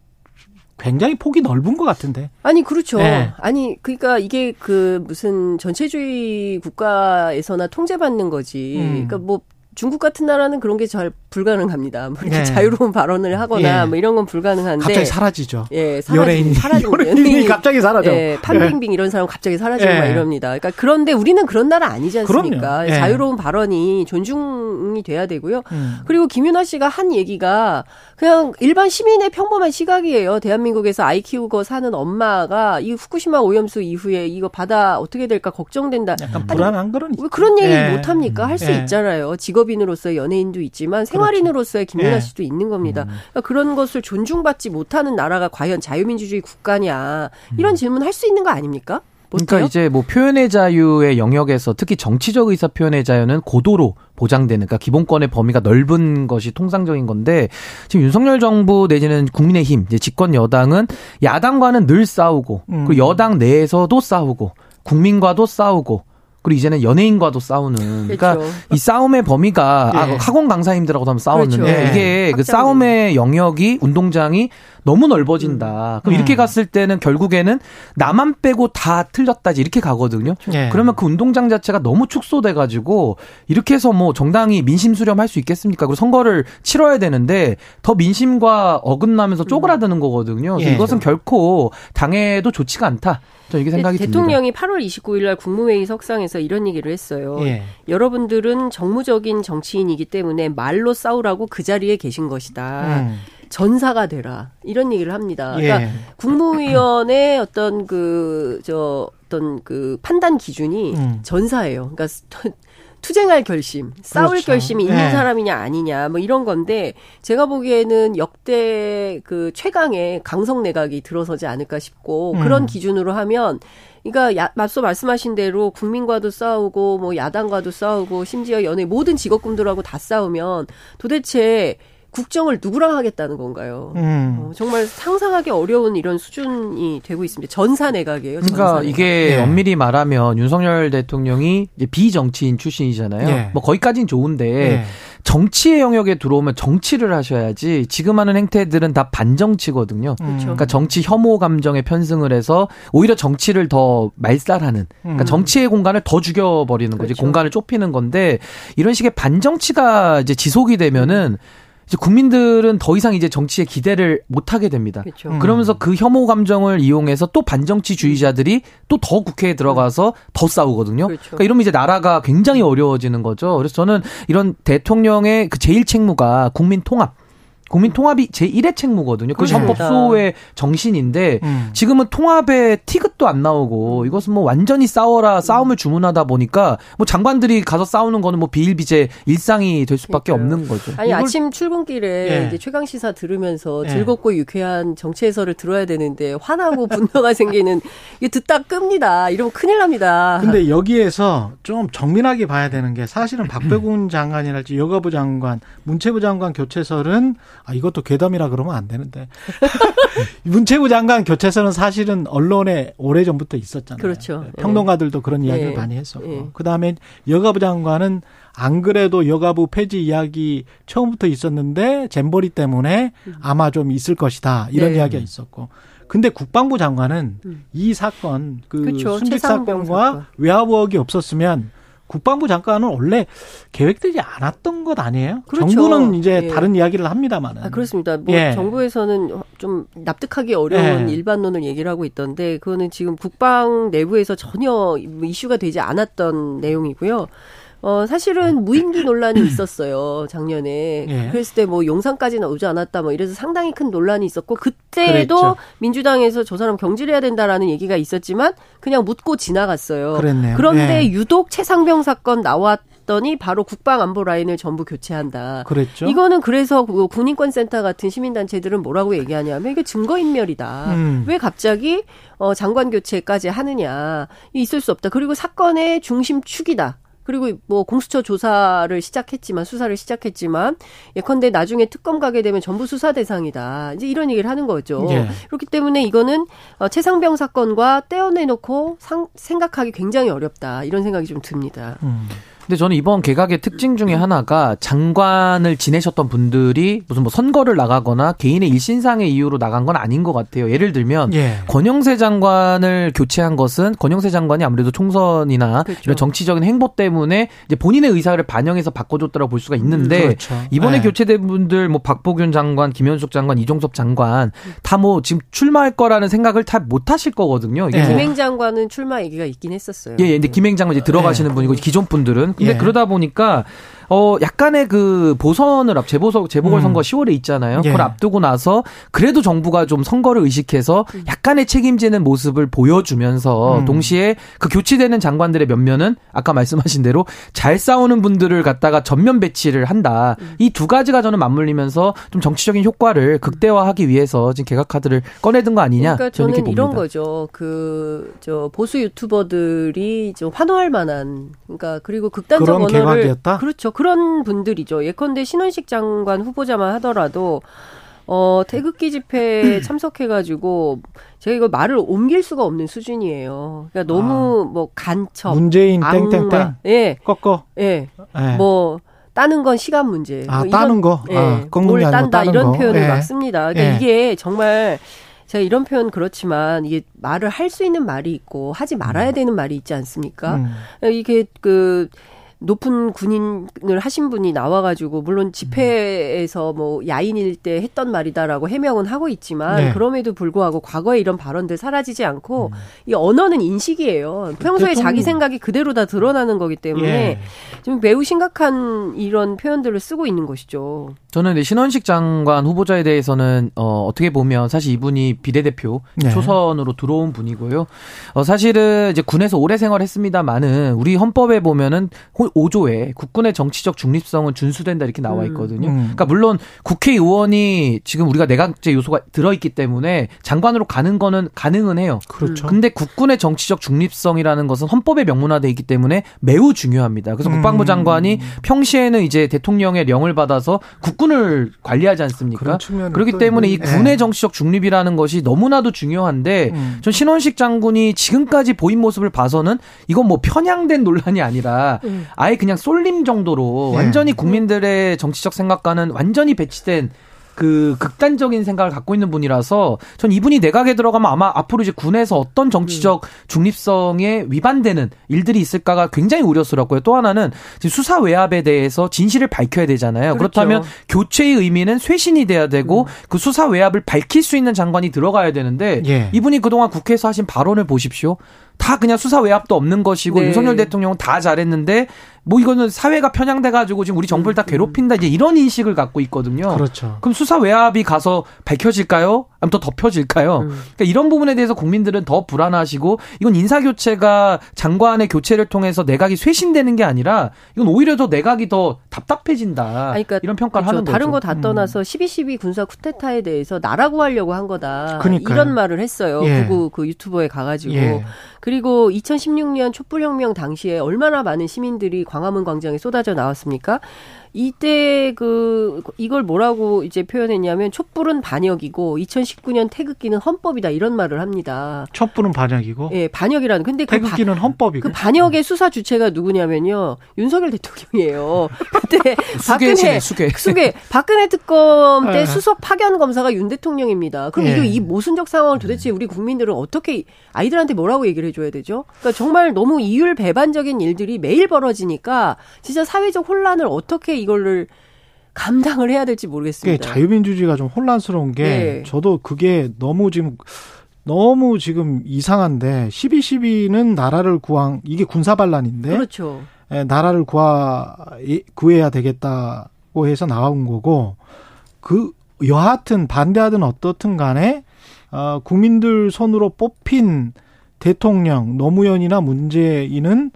굉장히 폭이 넓은 것 같은데. 아니 그렇죠. 네. 아니 그러니까 이게 그 무슨 전체주의 국가에서나 통제받는 거지. 음. 그러니까 뭐 중국 같은 나라는 그런 게 잘 불가능합니다. 뭐 이렇게 네. 자유로운 발언을 하거나 예. 뭐 이런 건 불가능한데 갑자기 사라지죠. 예, 연예인이 사라지고 연예인이 갑자기 사라져. 예, 판빙빙 이런 사람 갑자기 사라지고 예. 막 이럽니다. 그러니까 그런데 우리는 그런 나라 아니지 않습니까? 예. 자유로운 발언이 존중이 돼야 되고요. 음. 그리고 김윤아 씨가 한 얘기가 그냥 일반 시민의 평범한 시각이에요. 대한민국에서 아이 키우고 사는 엄마가 이 후쿠시마 오염수 이후에 이거 바다 어떻게 될까 걱정된다. 약간 불안한 그런 왜 그런 얘기 예. 못 합니까? 할수 예. 있잖아요. 직업인으로서 연예인도 있지만 생활인으로서의 김윤아 예. 씨도 있는 겁니다. 그러니까 그런 것을 존중받지 못하는 나라가 과연 자유민주주의 국가냐 이런 질문 할 수 있는 거 아닙니까? 그러니까? 이제 뭐 표현의 자유의 영역에서 특히 정치적 의사 표현의 자유는 고도로 보장되는 그러니까 기본권의 범위가 넓은 것이 통상적인 건데 지금 윤석열 정부 내지는 국민의힘 이제 집권 여당은 야당과는 늘 싸우고 음. 그리고 여당 내에서도 싸우고 국민과도 싸우고 그리고 이제는 연예인과도 싸우는 그러니까 그렇죠. 이 싸움의 범위가 아, 예. 학원 강사님들하고도 한번 싸웠는데 그렇죠. 예. 이게 그. 싸움의 영역이 운동장이 너무 넓어진다. 그럼 이렇게 음. 갔을 때는 결국에는 나만 빼고 다 틀렸다지 이렇게 가거든요. 예. 그러면 그 운동장 자체가 너무 축소돼 가지고 이렇게 해서 뭐 정당이 민심 수렴할 수 있겠습니까? 그리고 선거를 치러야 되는데 더 민심과 어긋나면서 쪼그라드는 거거든요. 예. 이것은 결코 당해도 좋지가 않다. 저는 이게 생각이 듭니다. 대통령이 8월 29일 날 국무회의 석상에서 이런 얘기를 했어요. 예. 여러분들은 정무적인 정치인이기 때문에 말로 싸우라고 그 자리에 계신 것이다. 음. 전사가 되라. 이런 얘기를 합니다. 그러니까 예. 국무위원의 어떤 그, 저, 어떤 그 판단 기준이 음. 전사예요. 그러니까 투쟁할 결심, 싸울 그렇죠. 결심이 있는 예. 사람이냐 아니냐 뭐 이런 건데 제가 보기에는 역대 그 최강의 강성 내각이 들어서지 않을까 싶고 음. 그런 기준으로 하면 그러니까 야, 앞서 말씀하신 대로 국민과도 싸우고 뭐 야당과도 싸우고 심지어 연예 모든 직업군들하고 다 싸우면 도대체 국정을 누구랑 하겠다는 건가요? 음. 어, 정말 상상하기 어려운 이런 수준이 되고 있습니다. 전사 내각이에요. 전사 그러니까 내각. 이게 예. 엄밀히 말하면 윤석열 대통령이 이제 비정치인 출신이잖아요. 예. 뭐 거기까지는 좋은데 예. 정치의 영역에 들어오면 정치를 하셔야지 지금 하는 행태들은 다 반정치거든요. 그렇죠. 그러니까 정치 혐오 감정에 편승을 해서 오히려 정치를 더 말살하는 그러니까 음. 정치의 공간을 더 죽여버리는 거지 그렇죠. 공간을 좁히는 건데 이런 식의 반정치가 이제 지속이 되면은 이제 국민들은 더 이상 이제 정치에 기대를 못 하게 됩니다. 그렇죠. 음. 그러면서 그 혐오 감정을 이용해서 또 반정치주의자들이 또 더 국회에 들어가서 더 싸우거든요. 그렇죠. 그러니까 이러면 이제 나라가 굉장히 어려워지는 거죠. 그래서 저는 이런 대통령의 그 제일 책무가 국민 통합. 국민 통합이 제1의 책무거든요. 그것이 그렇습니다. 헌법소의 정신인데 음. 지금은 통합에 티귿도 안 나오고 이것은 뭐 완전히 싸워라 싸움을 주문하다 보니까 뭐 장관들이 가서 싸우는 거는 뭐 비일비재 일상이 될 수밖에 그러니까요. 없는 거죠. 아니 이걸- 아침 출근길에 예. 이제 최강 시사 들으면서 예. 즐겁고 유쾌한 정치 해설을 들어야 되는데 화나고 분노가 생기는 이게 듣다 끕니다. 이러면 큰일 납니다. 근데 여기에서 좀 정밀하게 봐야 되는 게 사실은 박배군 장관이랄지 여가부 장관, 문체부 장관 교체설은 아 이것도 괴담이라 그러면 안 되는데 문체부 장관 교체설은 사실은 언론에 오래 전부터 있었잖아요. 그렇죠. 평론가들도 그런 이야기를 예. 많이 했었고 예. 그 다음에 여가부 장관은 안 그래도 여가부 폐지 이야기 처음부터 있었는데 잼버리 때문에 아마 좀 있을 것이다 이런 네. 이야기가 있었고. 근데 국방부 장관은 음. 이 사건 그 그렇죠. 순직 사건과 사건. 의혹이 없었으면 국방부 장관은 원래 계획되지 않았던 것 아니에요? 그렇죠. 정부는 이제 예. 다른 이야기를 합니다만은. 아, 그렇습니다. 뭐 예. 정부에서는 좀 납득하기 어려운 예. 일반론을 얘기를 하고 있던데 그거는 지금 국방 내부에서 전혀 이슈가 되지 않았던 내용이고요. 어, 사실은 무인기 논란이 있었어요, 작년에. 예. 그랬을 때 뭐 용산까지는 오지 않았다, 뭐 이래서 상당히 큰 논란이 있었고, 그때도 그랬죠. 민주당에서 저 사람 경질해야 된다라는 얘기가 있었지만, 그냥 묻고 지나갔어요. 그랬네요. 그런데 예. 유독 최상병 사건 나왔 더니 바로 국방안보 라인을 전부 교체한다. 그랬죠. 이거는 그래서 그 군인권센터 같은 시민단체들은 뭐라고 얘기하냐면 이게 증거인멸이다. 음. 왜 갑자기 어, 장관 교체까지 하느냐. 있을 수 없다. 그리고 사건의 중심축이다. 그리고 뭐 공수처 조사를 시작했지만 수사를 시작했지만 예컨대 나중에 특검 가게 되면 전부 수사 대상이다. 이제 이런 얘기를 하는 거죠. 예. 그렇기 때문에 이거는 어, 최상병 사건과 떼어내놓고 상, 생각하기 굉장히 어렵다. 이런 생각이 좀 듭니다. 음. 근데 저는 이번 개각의 특징 중에 하나가 장관을 지내셨던 분들이 무슨 뭐 선거를 나가거나 개인의 일신상의 이유로 나간 건 아닌 것 같아요. 예를 들면 예. 권영세 장관을 교체한 것은 권영세 장관이 아무래도 총선이나 그렇죠. 이런 정치적인 행보 때문에 이제 본인의 의사를 반영해서 바꿔줬다라고 볼 수가 있는데 그렇죠. 이번에 예. 교체된 분들 뭐 박보균 장관, 김현숙 장관, 이종섭 장관 다 뭐 지금 출마할 거라는 생각을 다 못 하실 거거든요. 이게 예. 뭐 김행 장관은 출마 얘기가 있긴 했었어요. 예, 예, 근데 김행 장관 이제 들어가시는 예. 분이고 기존 분들은 근데 예. 그러다 보니까 어 약간의 그 보선을 앞 재보선 재보궐 음. 선거 10월에 있잖아요. 예. 그걸 앞두고 나서 그래도 정부가 좀 선거를 의식해서 약간의 책임지는 모습을 보여주면서 음. 동시에 그 교체되는 장관들의 면면은 아까 말씀하신 대로 잘 싸우는 분들을 갖다가 전면 배치를 한다. 이 두 가지가 저는 맞물리면서 좀 정치적인 효과를 극대화하기 위해서 지금 개각 카드를 꺼내든 거 아니냐? 그러니까 저는 저는 이렇게 이런 봅니다. 거죠. 그 저 보수 유튜버들이 좀 환호할 만한 그러니까 그리고 극단적 그런 언어를 개각이었다? 그렇죠. 그런 분들이죠. 예컨대 신원식 장관 후보자만 하더라도 어 태극기 집회에 참석해가지고 제가 이거 말을 옮길 수가 없는 수준이에요. 그러니까 너무 뭐 간첩, 문재인 악마, 땡땡땡 예, 꺾어. 예, 예. 뭐 따는 건 시간 문제. 아, 뭐 이런- 따는 거? 예, 아, 뭘 딴다 따는 이런 거. 표현을 예. 막 씁니다. 그러니까 예. 이게 정말 제가 이런 표현 그렇지만 이게 말을 할 수 있는 말이 있고 하지 말아야 되는 말이 있지 않습니까? 음. 이게 그 높은 군인을 하신 분이 나와가지고 물론 집회에서 뭐 야인일 때 했던 말이다라고 해명은 하고 있지만 네. 그럼에도 불구하고 과거에 이런 발언들 사라지지 않고 이 언어는 인식이에요. 평소에 대통령- 자기 생각이 그대로 다 드러나는 거기 때문에 예. 좀 매우 심각한 이런 표현들을 쓰고 있는 것이죠. 저는 신원식 장관 후보자에 대해서는 어 어떻게 보면 사실 이분이 비례대표 네. 초선으로 들어온 분이고요. 어 사실은 이제 군에서 오래 생활했습니다만은 우리 헌법에 보면은 5조에 국군의 정치적 중립성은 준수된다 이렇게 나와 있거든요. 음. 그러니까 물론 국회의원이 지금 우리가 내각제 요소가 들어 있기 때문에 장관으로 가는 거는 가능은 해요. 그렇죠. 근데 국군의 정치적 중립성이라는 것은 헌법에 명문화돼 있기 때문에 매우 중요합니다. 그래서 음. 국방부 장관이 평시에는 이제 대통령의 령을 받아서 국 군을 관리하지 않습니까? 그렇기 또 때문에 이. 군의 정치적 중립이라는 것이 너무나도 중요한데 음. 전 신원식 장군이 지금까지 보인 모습을 봐서는 이건 뭐 편향된 논란이 아니라 음. 아예 그냥 쏠림 정도로 예. 완전히 국민들의 정치적 생각과는 완전히 배치된 그 극단적인 생각을 갖고 있는 분이라서 전 이분이 내각에 들어가면 아마 앞으로 이제 군에서 어떤 정치적 중립성에 위반되는 일들이 있을까가 굉장히 우려스럽고요. 또 하나는 지금 수사 외압에 대해서 진실을 밝혀야 되잖아요. 그렇죠. 그렇다면 교체의 의미는 쇄신이 돼야 되고 그 수사 외압을 밝힐 수 있는 장관이 들어가야 되는데 예. 이분이 그동안 국회에서 하신 발언을 보십시오. 다 그냥 수사 외압도 없는 것이고 네. 윤석열 대통령은 다 잘했는데 뭐 이거는 사회가 편향돼 가지고 지금 우리 정부를 다 괴롭힌다 이제 이런 인식을 갖고 있거든요. 그렇죠. 그럼 수사 외압이 가서 밝혀질까요? 아니면 더 덮여질까요? 그러니까 이런 부분에 대해서 국민들은 더 불안하시고 이건 인사 교체가 장관의 교체를 통해서 내각이 쇄신되는 게 아니라 이건 오히려 더 내각이 더 답답해진다. 그러니까 이런 평가를 그렇죠. 하는 거죠. 다른 거다 음. 떠나서 12.12 군사 쿠데타에 대해서 나라고 하려고 한 거다. 그러니까요. 이런 말을 했어요. 예. 구구 그 유튜버에 가가지고. 예. 그리고 2016년 촛불혁명 당시에 얼마나 많은 시민들이 광화문 광장에 쏟아져 나왔습니까? 이때 그 이걸 뭐라고 이제 표현했냐면 촛불은 반역이고 2019년 태극기는 헌법이다 이런 말을 합니다. 촛불은 반역이고 예, 반역이라는. 근데 그 바- 태극기는 헌법이고 그 반역의 수사 주체가 누구냐면요. 윤석열 대통령이에요. 그때 박근혜 수계. 수계 박근혜 특검 때 예. 수석 파견 검사가 윤 대통령입니다. 그럼 예. 이거 이 모순적 상황을 도대체 우리 국민들은 어떻게 아이들한테 뭐라고 얘기를 해 줘야 되죠? 그러니까 정말 너무 이율 배반적인 일들이 매일 벌어지니까 진짜 사회적 혼란을 어떻게 이거를 감당을 해야 될지 모르겠습니다. 자유민주주의가 좀 혼란스러운 게 네. 저도 그게 너무 지금 너무 지금 이상한데 12.12는 나라를 구한 이게 군사 반란인데 그렇죠. 예, 나라를 구하 구해야 되겠다고 해서 나온 거고 그 여하튼 반대하든 어떻든 간에 어, 국민들 손으로 뽑힌 대통령 노무현이나 문재인은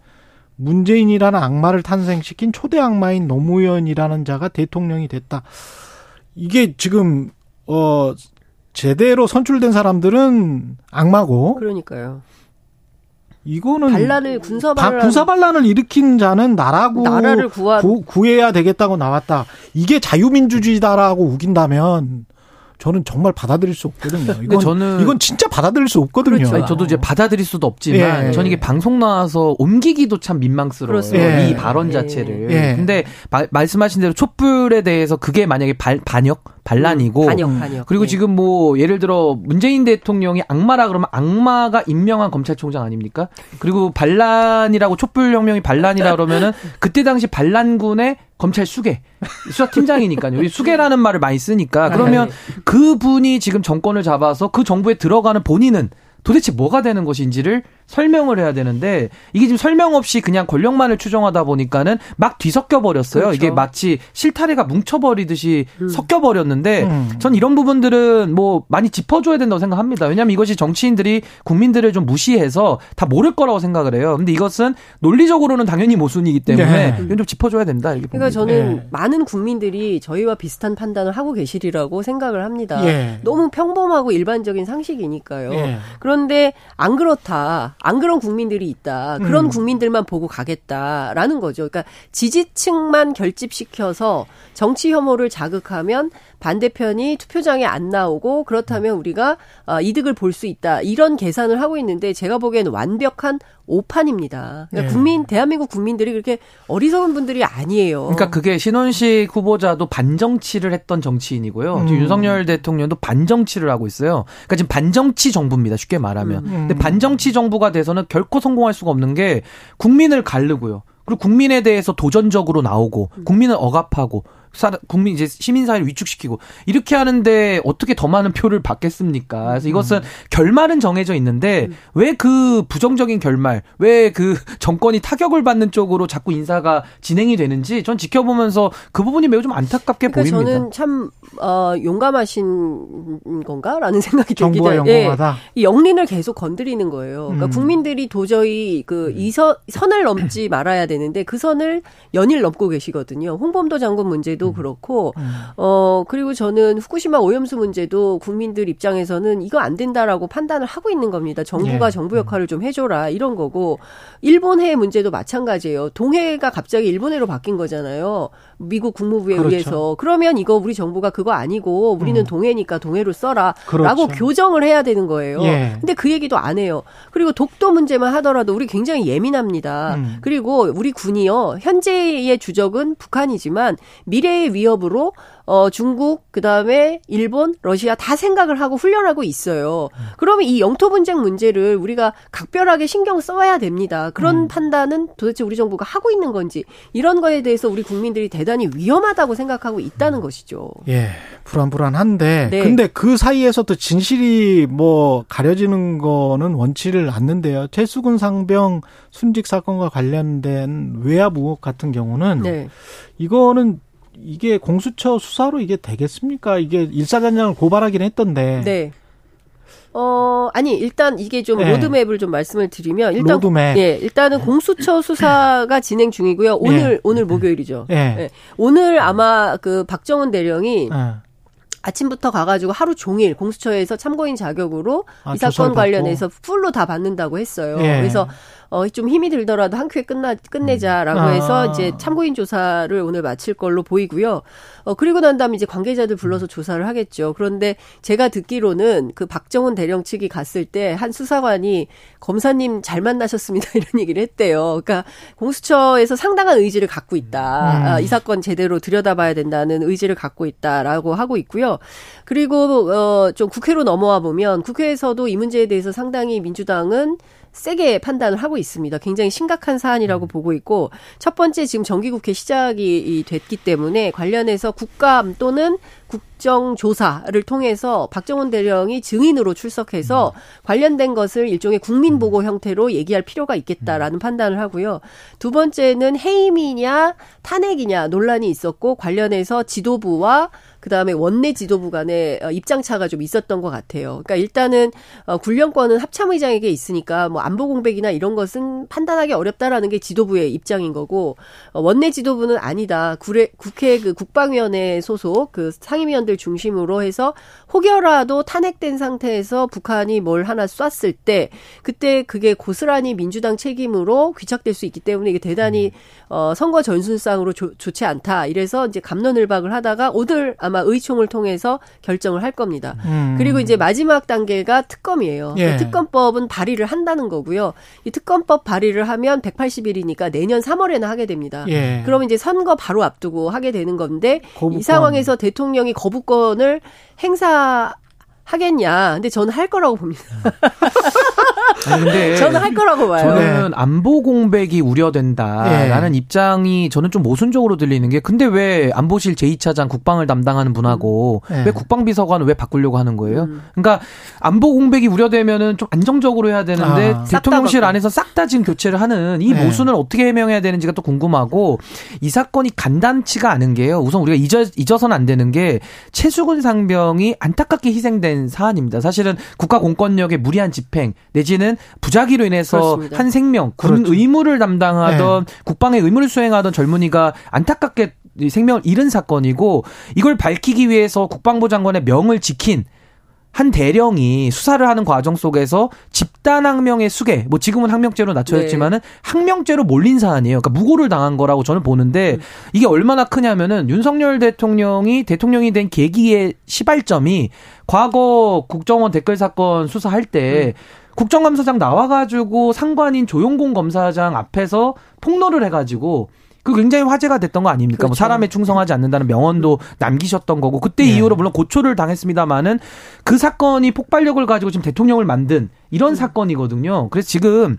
문재인이라는 악마를 탄생시킨 초대 악마인 노무현이라는 자가 대통령이 됐다. 이게 지금 어 제대로 선출된 사람들은 악마고 그러니까요. 이거는 반란을 군사 바- 반란 군사 반란을 일으킨 자는 나라고 나라를 구하 구, 해야 되겠다고 나왔다. 이게 자유민주주의다라고 우긴다면 저는 정말 받아들일 수 없거든요. 이건 저는- 이건 진짜 받아들일 수 없거든요. 그렇죠. 아니, 저도 이제 받아들일 수도 없지만 예. 저는 이게 방송 나와서 옮기기도 참 민망스러워요. 예. 이 발언 예. 자체를. 예. 근데 마- 말씀하신 대로 촛불에 대해서 그게 만약에 발- 반역, 반란이고 반역 반역. 그리고 예. 지금 뭐 예를 들어 문재인 대통령이 악마라 그러면 악마가 임명한 검찰총장 아닙니까? 그리고 반란이라고 촛불 혁명이 반란이라 그러면은 그때 당시 반란군의 검찰 수계. 수사팀장이니까요. 이 수계라는 말을 많이 쓰니까. 그러면 그 분이 지금 정권을 잡아서 그 정부에 들어가는 본인은 도대체 뭐가 되는 것인지를 설명을 해야 되는데 이게 지금 설명 없이 그냥 권력만을 추정하다 보니까는 막 뒤섞여 버렸어요. 그렇죠. 이게 마치 실타래가 뭉쳐버리듯이 섞여 버렸는데 음. 전 이런 부분들은 뭐 많이 짚어줘야 된다고 생각합니다. 왜냐하면 이것이 정치인들이 국민들을 좀 무시해서 다 모를 거라고 생각을 해요. 근데 이것은 논리적으로는 당연히 모순이기 때문에 네. 이건 좀 짚어줘야 된다. 이렇게 그러니까 봅니다. 저는 예. 많은 국민들이 저희와 비슷한 판단을 하고 계시리라고 생각을 합니다. 예. 너무 평범하고 일반적인 상식이니까요. 예. 그런데 안 그렇다. 안 그런 국민들이 있다. 그런 음. 국민들만 보고 가겠다라는 거죠. 그러니까 지지층만 결집시켜서 정치 혐오를 자극하면 반대편이 투표장에 안 나오고 그렇다면 우리가 아, 이득을 볼 수 있다. 이런 계산을 하고 있는데 제가 보기에는 완벽한 오판입니다. 그러니까 네. 국민 대한민국 국민들이 그렇게 어리석은 분들이 아니에요. 그러니까 그게 신원식 후보자도 반정치를 했던 정치인이고요. 음. 지금 윤석열 대통령도 반정치를 하고 있어요. 그러니까 지금 반정치 정부입니다. 쉽게 말하면. 음. 근데 반정치 정부가 돼서는 결코 성공할 수가 없는 게 국민을 가르고요. 그리고 국민에 대해서 도전적으로 나오고 국민을 억압하고 사- 국민 이제 시민 사회를 위축시키고 이렇게 하는데 어떻게 더 많은 표를 받겠습니까? 그래서 이것은 결말은 정해져 있는데 왜그 부정적인 결말, 왜 그 정권이 타격을 받는 쪽으로 자꾸 인사가 진행이 되는지 전 지켜보면서 그 부분이 매우 좀 안타깝게 그러니까 보입니다. 저는 참 어, 용감하신 건가라는 생각이 들기 정부가 전에 영공하다. 이 영린을 계속 건드리는 거예요. 그러니까 음. 국민들이 도저히 그이 선을 넘지 말아야 되는데 그 선을 연일 넘고 계시거든요. 홍범도 장군 문제도 그렇고 음. 어 그리고 저는 후쿠시마 오염수 문제도 국민들 입장에서는 이거 안 된다라고 판단을 하고 있는 겁니다. 정부가 예. 정부 역할을 좀 해줘라 이런 거고 일본해 문제도 마찬가지예요. 동해가 갑자기 일본해로 바뀐 거잖아요. 미국 국무부에 그렇죠. 의해서 그러면 이거 우리 정부가 그거 아니고 우리는 음. 동해니까 동해로 써라라고 그렇죠. 교정을 해야 되는 거예요. 예. 근데 그 얘기도 안 해요. 그리고 독도 문제만 하더라도 우리 굉장히 예민합니다. 음. 그리고 우리 군이요 현재의 주적은 북한이지만 미래 미래의 위협으로 어 중국 그 다음에 일본, 러시아 다 생각을 하고 훈련하고 있어요. 그러면 이 영토 분쟁 문제를 우리가 각별하게 신경 써야 됩니다. 그런 음. 판단은 도대체 우리 정부가 하고 있는 건지 이런 거에 대해서 우리 국민들이 대단히 위험하다고 생각하고 있다는 것이죠. 예, 불안불안한데 네. 근데 그 사이에서도 진실이 뭐 가려지는 거는 원치를 않는데요. 최수근 상병 순직 사건과 관련된 외압 의혹 같은 경우는 네. 이거는 이게 공수처 수사로 이게 되겠습니까? 이게 일사단장을 고발하긴 했던데. 네. 어, 아니, 일단 이게 좀 네. 로드맵을 좀 말씀을 드리면, 일단, 로드맵. 예, 일단은 공수처 수사가 진행 중이고요. 오늘, 예. 오늘 목요일이죠. 예. 예. 오늘 아마 그 박정원 대령이 예. 아침부터 가가지고 하루 종일 공수처에서 참고인 자격으로 아, 이 사건. 관련해서 풀로 다 받는다고 했어요. 예. 그래서 어, 좀 힘이 들더라도 한 큐에 끝나, 끝내자라고 아. 해서 이제 참고인 조사를 오늘 마칠 걸로 보이고요. 어, 그리고 난 다음에 이제 관계자들 불러서 조사를 하겠죠. 그런데 제가 듣기로는 그 박정훈 대령 측이 갔을 때 한 수사관이 검사님 잘 만나셨습니다. 이런 얘기를 했대요. 그러니까 공수처에서 상당한 의지를 갖고 있다. 음. 아, 이 사건 제대로 들여다봐야 된다는 의지를 갖고 있다라고 하고 있고요. 그리고 어, 좀 국회로 넘어와 보면 국회에서도 이 문제에 대해서 상당히 민주당은 세게 판단을 하고 있습니다. 굉장히 심각한 사안이라고 보고 있고 첫 번째 지금 정기국회 시작이 이 됐기 때문에 관련해서 국감 또는 국 정 조사를 통해서 박정훈 대령이 증인으로 출석해서 관련된 것을 일종의 국민 보고 형태로 얘기할 필요가 있겠다라는 판단을 하고요. 두 번째는 해임이냐 탄핵이냐 논란이 있었고 관련해서 지도부와 그다음에 원내 지도부 간의 어, 입장 차가 좀 있었던 것 같아요. 그러니까 일단은 어, 군령권은 합참의장에게 있으니까 뭐 안보 공백이나 이런 것은 판단하기 어렵다라는 게 지도부의 입장인 거고 어, 원내 지도부는 아니다. 국회, 국회 그 국방위원회 소속 그 상임위원들 중심으로 해서 혹여라도 탄핵된 상태에서 북한이 뭘 하나 쐈을 때 그때 그게 고스란히 민주당 책임으로 귀착될 수 있기 때문에 이게 대단히 어, 선거 전순상으로 조- 좋지 않다. 이래서 이제 감론을박을 하다가 오늘 아마 의총을 통해서 결정을 할 겁니다. 음. 그리고 이제 마지막 단계가 특검이에요. 예. 그 특검법은 발의를 한다는 거고요. 이 특검법 발의를 하면 180일이니까 내년 3월에나 하게 됩니다. 예. 그러면 이제 선거 바로 앞두고 하게 되는 건데 거부권. 이 상황에서 대통령이 거부 권을 행사 하겠냐? 근데 저는 할 거라고 봅니다. 아니, 근데 저는 할 거라고 봐요. 저는 안보 공백이 우려된다라는 예. 입장이 저는 좀 모순적으로 들리는 게 근데 왜 안보실 제2차장 국방을 담당하는 분하고 예. 왜 국방비서관을 왜 바꾸려고 하는 거예요? 음. 그러니까 안보 공백이 우려되면은 좀 안정적으로 해야 되는데 아. 대통령실 안에서 싹 다 지금 교체를 하는 이 예. 모순을 어떻게 해명해야 되는지가 또 궁금하고 이 사건이 간단치가 않은 게요. 우선 우리가 잊어 잊어서는 안 되는 게 최수근 상병이 안타깝게 희생된 사안입니다. 사실은 국가 공권력의 무리한 집행 내지 는 부작위로 인해서 그렇습니다. 한 생명 군 그렇죠. 의무를 담당하던 국방의 의무를 수행하던 젊은이가 안타깝게 이 생명을 잃은 사건이고 이걸 밝히기 위해서 국방부 장관의 명을 지킨 한 대령이 수사를 하는 과정 속에서 집단 항명의 수괴, 뭐 지금은 항명죄로 낮춰졌지만은 항명죄로 몰린 사안이에요. 그러니까 무고를 당한 거라고 저는 보는데 이게 얼마나 크냐면은 윤석열 대통령이 대통령이 된 계기의 시발점이 과거 국정원 댓글 사건 수사할 때 국정감사장 나와가지고 상관인 조용공 검사장 앞에서 폭로를 해가지고 그 굉장히 화제가 됐던 거 아닙니까? 뭐 그렇죠. 사람에 충성하지 않는다는 명언도 남기셨던 거고 그때 예. 이후로 물론 고초를 당했습니다만은 그 사건이 폭발력을 가지고 지금 대통령을 만든 이런 사건이거든요. 그래서 지금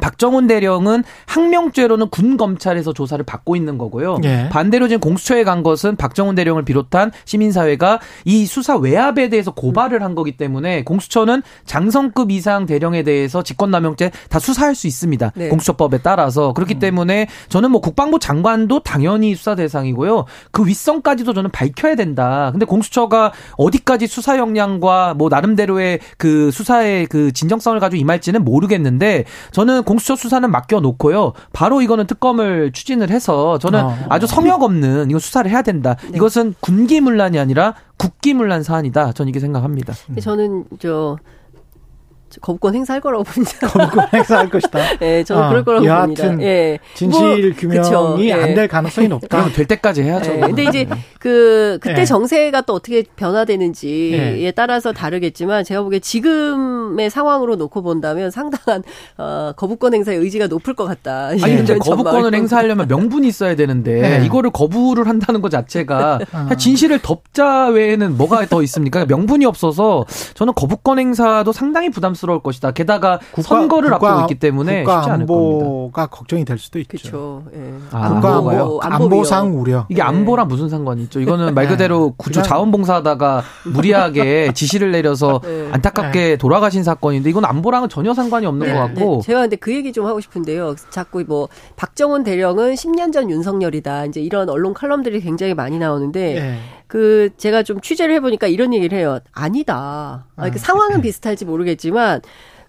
박정훈 대령은 항명죄로는 군 검찰에서 조사를 받고 있는 거고요. 예. 반대로 지금 공수처에 간 것은 박정훈 대령을 비롯한 시민사회가 이 수사 외압에 대해서 고발을 한 거기 때문에 공수처는 장성급 이상 대령에 대해서 직권남용죄 다 수사할 수 있습니다. 네. 공수처법에 따라서 그렇기 때문에 저는 뭐 국방부 장관도 당연히 수사 대상이고요. 그 윗선까지도 저는 밝혀야 된다. 근데 공수처가 어디까지 수사 역량과 뭐 나름대로의 그 수사의 그 진정성을 가지고 임할지는 모르겠는데 저는 공수처 수사는 맡겨놓고요. 바로 이거는 특검을 추진을 해서 저는 어. 아주 성역 없는 이거 수사를 해야 된다. 네. 이것은 군기문란이 아니라 국기문란 사안이다. 저는 이렇게 생각합니다. 저는 저 거부권 행사할 거라고 봅니다. 거부권 행사할 것이다. 네, 저는 아, 그럴 거라고 봅니다. 여하튼 예. 진실 뭐, 규명이. 안 예. 될 가능성이 높다. 그럼 될 때까지 해야죠. 예, 근데 이제 그 그때 예. 정세가 또 어떻게 변화되는지에 예. 따라서 다르겠지만 제가 보기에 지금의 상황으로 놓고 본다면 상당한 어, 거부권 행사의 의지가 높을 것 같다. 아니 근데 거부권을 좀- 행사하려면 명분이 있어야 되는데 네. 이거를 거부를 한다는 것 자체가 어. 진실을 덮자 외에는 뭐가 더 있습니까? 명분이 없어서 저는 거부권 행사도 상당히 부담 스러울 것이다. 게다가 선거를 국가- 앞두고 있기 때문에 국가 쉽지 않을 겁니다. 안보가 걱정이 될 수도 있죠. 그렇죠. 예. 아, 국가? 안보, 안보 위협. 우려. 이게 안보랑 무슨 상관이 있죠? 이거는 말 그대로 구조 자원봉사하다가 무리하게 지시를 내려서 네. 안타깝게 돌아가신 사건인데 이건 안보랑은 전혀 상관이 없는 네, 것 같고 네. 제가 근데 그 얘기 좀 하고 싶은데요. 자꾸 뭐 박정훈 대령은 10년 전 윤석열이다. 이제 이런 언론 칼럼들이 굉장히 많이 나오는데 예. 그 제가 좀 취재를 해보니까 이런 얘기를 해요. 아니다. 아, 그 상황은 비슷할지 모르겠지만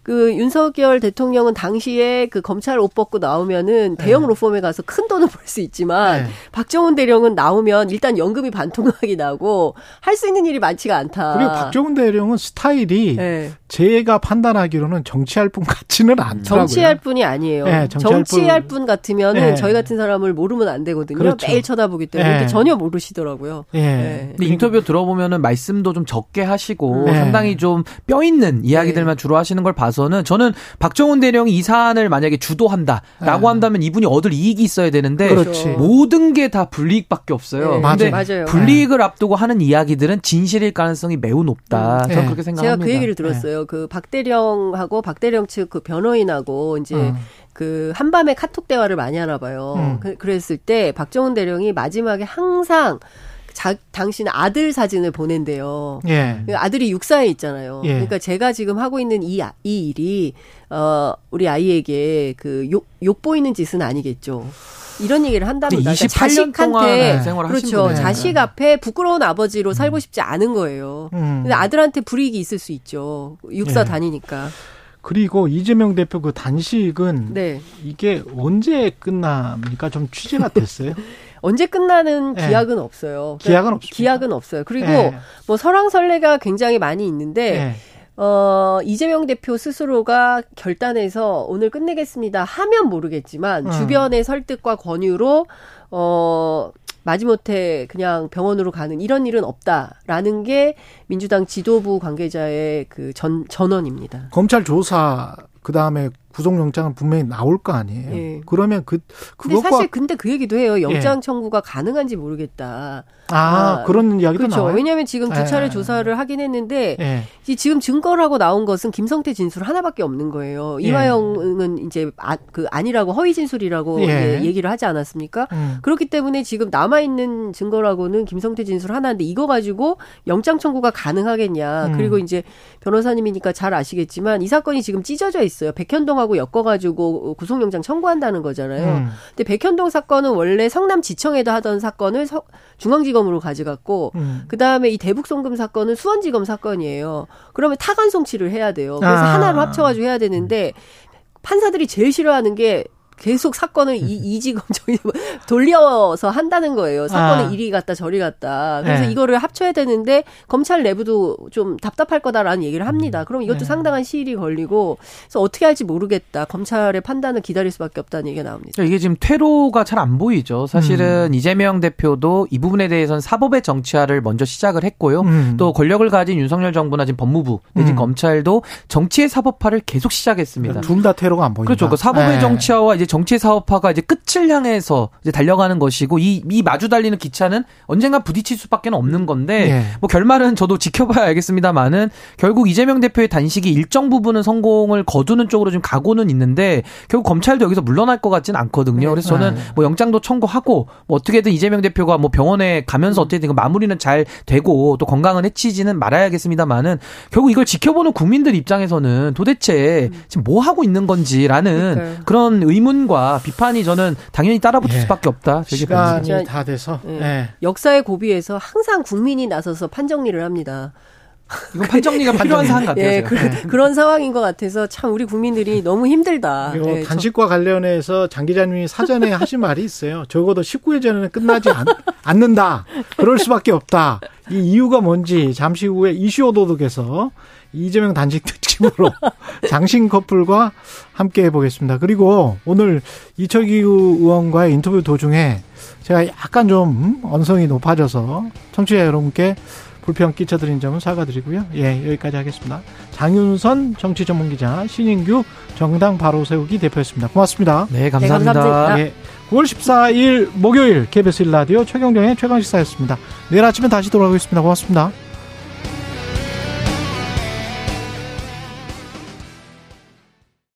그 윤석열 대통령은 당시에 그 검찰 옷 벗고 나오면은 대형 로펌에 가서 큰 돈을 벌 수 있지만 네. 박정훈 대령은 나오면 일단 연금이 반토막이 나고 할 수 있는 일이 많지가 않다. 그리고 박정훈 대령은 스타일이 네. 제가 판단하기로는 정치할 분 같지는 않더라고요. 정치할 뿐이 아니에요. 네, 정치할 정치할, 뿐. 분 같으면은 네. 저희 같은 사람을 모르면 안 되거든요. 그렇죠. 매일 쳐다보기 때문에 네. 전혀 모르시더라고요. 예. 네. 근데 인터뷰 들어보면은 말씀도 좀 적게 하시고 네. 상당히 좀 뼈 있는 이야기들만 주로 하시는 걸 봐서는 저는 박정훈 대령이 이 사안을 만약에 주도한다라고 네. 한다면 이분이 얻을 이익이 있어야 되는데 그렇지. 모든 게 다 불이익밖에 없어요. 네, 근데 맞아요. 불이익을 앞두고 하는 이야기들은 진실일 가능성이 매우 높다. 음. 저는 네. 그렇게 제가 생각합니다. 그 얘기를 들었어요. 그 박대령하고 박대령 측 그 변호인하고 이제 음. 그 한밤에 카톡 대화를 많이 하나 봐요. 음. 그, 그랬을 때 박정훈 대령이 마지막에 항상 자, 당신 아들 사진을 보낸대요. 예. 그 아들이 육사에 있잖아요. 예. 그러니까 제가 지금 하고 있는 이, 아- 이 일이, 어, 우리 아이에게 그 욕, 욕 보이는 짓은 아니겠죠. 이런 얘기를 한답니다. 28년 자식한테, 하신 그렇죠. 자식 앞에 부끄러운 아버지로 살고 싶지 않은 거예요. 음. 근데 아들한테 불이익이 있을 수 있죠. 육사 예. 다니니까. 그리고 이재명 대표 그 단식은 네. 이게 언제 끝납니까? 좀 취재가 됐어요? 언제 끝나는 예. 기약은 없어요. 기약은 없습니까? 기약은 없어요. 그리고 예. 뭐 설왕설래가 굉장히 많이 있는데 예. 어, 이재명 대표 스스로가 결단해서 오늘 끝내겠습니다 하면 모르겠지만 음. 주변의 설득과 권유로 어, 마지못해 그냥 병원으로 가는 이런 일은 없다라는 게 민주당 지도부 관계자의 그 전, 전언입니다. 검찰 조사 그 다음에 구속영장은 분명히 나올 거 아니에요. 예. 그러면 그 그것과 사실 근데 그 얘기도 해요. 영장 예. 청구가 가능한지 모르겠다. 아, 아, 그런 이야기도 그렇죠. 나와요. 왜냐하면 지금 두 차례 예. 조사를 하긴 했는데 예. 이 지금 증거라고 나온 것은 김성태 진술 하나밖에 없는 거예요. 예. 이화영은 이제 아, 그 아니라고 허위 진술이라고 얘기를 하지 않았습니까? 음. 그렇기 때문에 지금 남아 있는 증거라고는 김성태 진술 하나인데 이거 가지고 영장 청구가 가능하겠냐? 음. 그리고 이제 변호사님이니까 잘 아시겠지만 이 사건이 지금 찢어져 있어요. 백현동하고 엮어가지고 구속영장 청구한다는 거잖아요. 음. 근데 백현동 사건은 원래 성남 지청에도 하던 사건을 서- 중앙지검으로 가져갔고 음. 그 다음에 이 대북 송금 사건은 수원지검 사건이에요. 그러면 타간 송치를 해야 돼요. 그래서 아. 하나로 합쳐가지고 해야 되는데 판사들이 제일 싫어하는 게 계속 사건을 이, 이 지검 저희 뭐 돌려서 한다는 거예요. 사건을 아. 이리 갔다 저리 갔다. 그래서 네. 이거를 합쳐야 되는데 검찰 내부도 좀 답답할 거다라는 얘기를 합니다. 그럼 이것도 네. 상당한 시일이 걸리고 그래서 어떻게 할지 모르겠다. 검찰의 판단을 기다릴 수밖에 없다는 얘기가 나옵니다. 이게 지금 퇴로가 잘 안 보이죠. 사실은 이재명 대표도 이 부분에 대해서는 사법의 정치화를 먼저 시작을 했고요. 음. 또 권력을 가진 윤석열 정부나 지금 법무부 내지 음. 검찰도 정치의 사법화를 계속 시작했습니다. 둘다 테러가 안 보인다. 그렇죠. 그 사법의 예. 정치화와 이제 정치의 사업화가 이제 끝을 향해서 이제 달려가는 것이고 이, 이 마주 달리는 기차는 언젠가 부딪힐 수밖에 없는 건데 예. 뭐 결말은 저도 지켜봐야 알겠습니다만은 결국 이재명 대표의 단식이 일정 부분은 성공을 거두는 쪽으로 좀 가고는 있는데 결국 검찰도 여기서 물러날 것 같지는 않거든요. 그래서 저는 네. 뭐 영장도 청구하고 뭐 어떻게든 이재명 대표가 뭐 병원에 가면서 어떻게든 그 마무리는 잘 되고 또 건강은 해치지는 말아야겠습니다만은 결국 이걸 지켜보는 국민들 입장에서는 도대체 지금 뭐 하고 있는 건지라는 그러니까요. 그런 의문 과 비판이 저는 당연히 따라붙을 예. 수밖에 없다. 시간이 다 돼서 예. 예. 역사의 고비에서 항상 국민이 나서서 판정리를 합니다. 이건 판정리가 필요한 사안 같아요. 예. 그, 런 상황인 것 같아서 참 우리 국민들이 너무 힘들다. 그리고 예, 저- 단식과 관련해서 장 기자님이 사전에 하신 말이 있어요. 적어도 19회 전에는 끝나지 않, 않는다. 그럴 수밖에 없다. 이 이유가 뭔지 잠시 후에 이슈 오도독에서 이재명 단식 특집으로 장신 커플과 함께 해보겠습니다. 그리고 오늘 이철기우 의원과의 인터뷰 도중에 제가 약간 좀 언성이 높아져서 청취자 여러분께 불편 끼쳐드린 점은 사과드리고요. 예, 여기까지 하겠습니다. 장윤선 정치 전문 기자, 신인규 정당 바로 세우기 대표였습니다. 고맙습니다. 네, 감사합니다. 네, 감사합니다. 예, 9월 14일 목요일 KBS 1라디오 최경정의 최강식사였습니다. 내일 아침에 다시 돌아오겠습니다. 고맙습니다.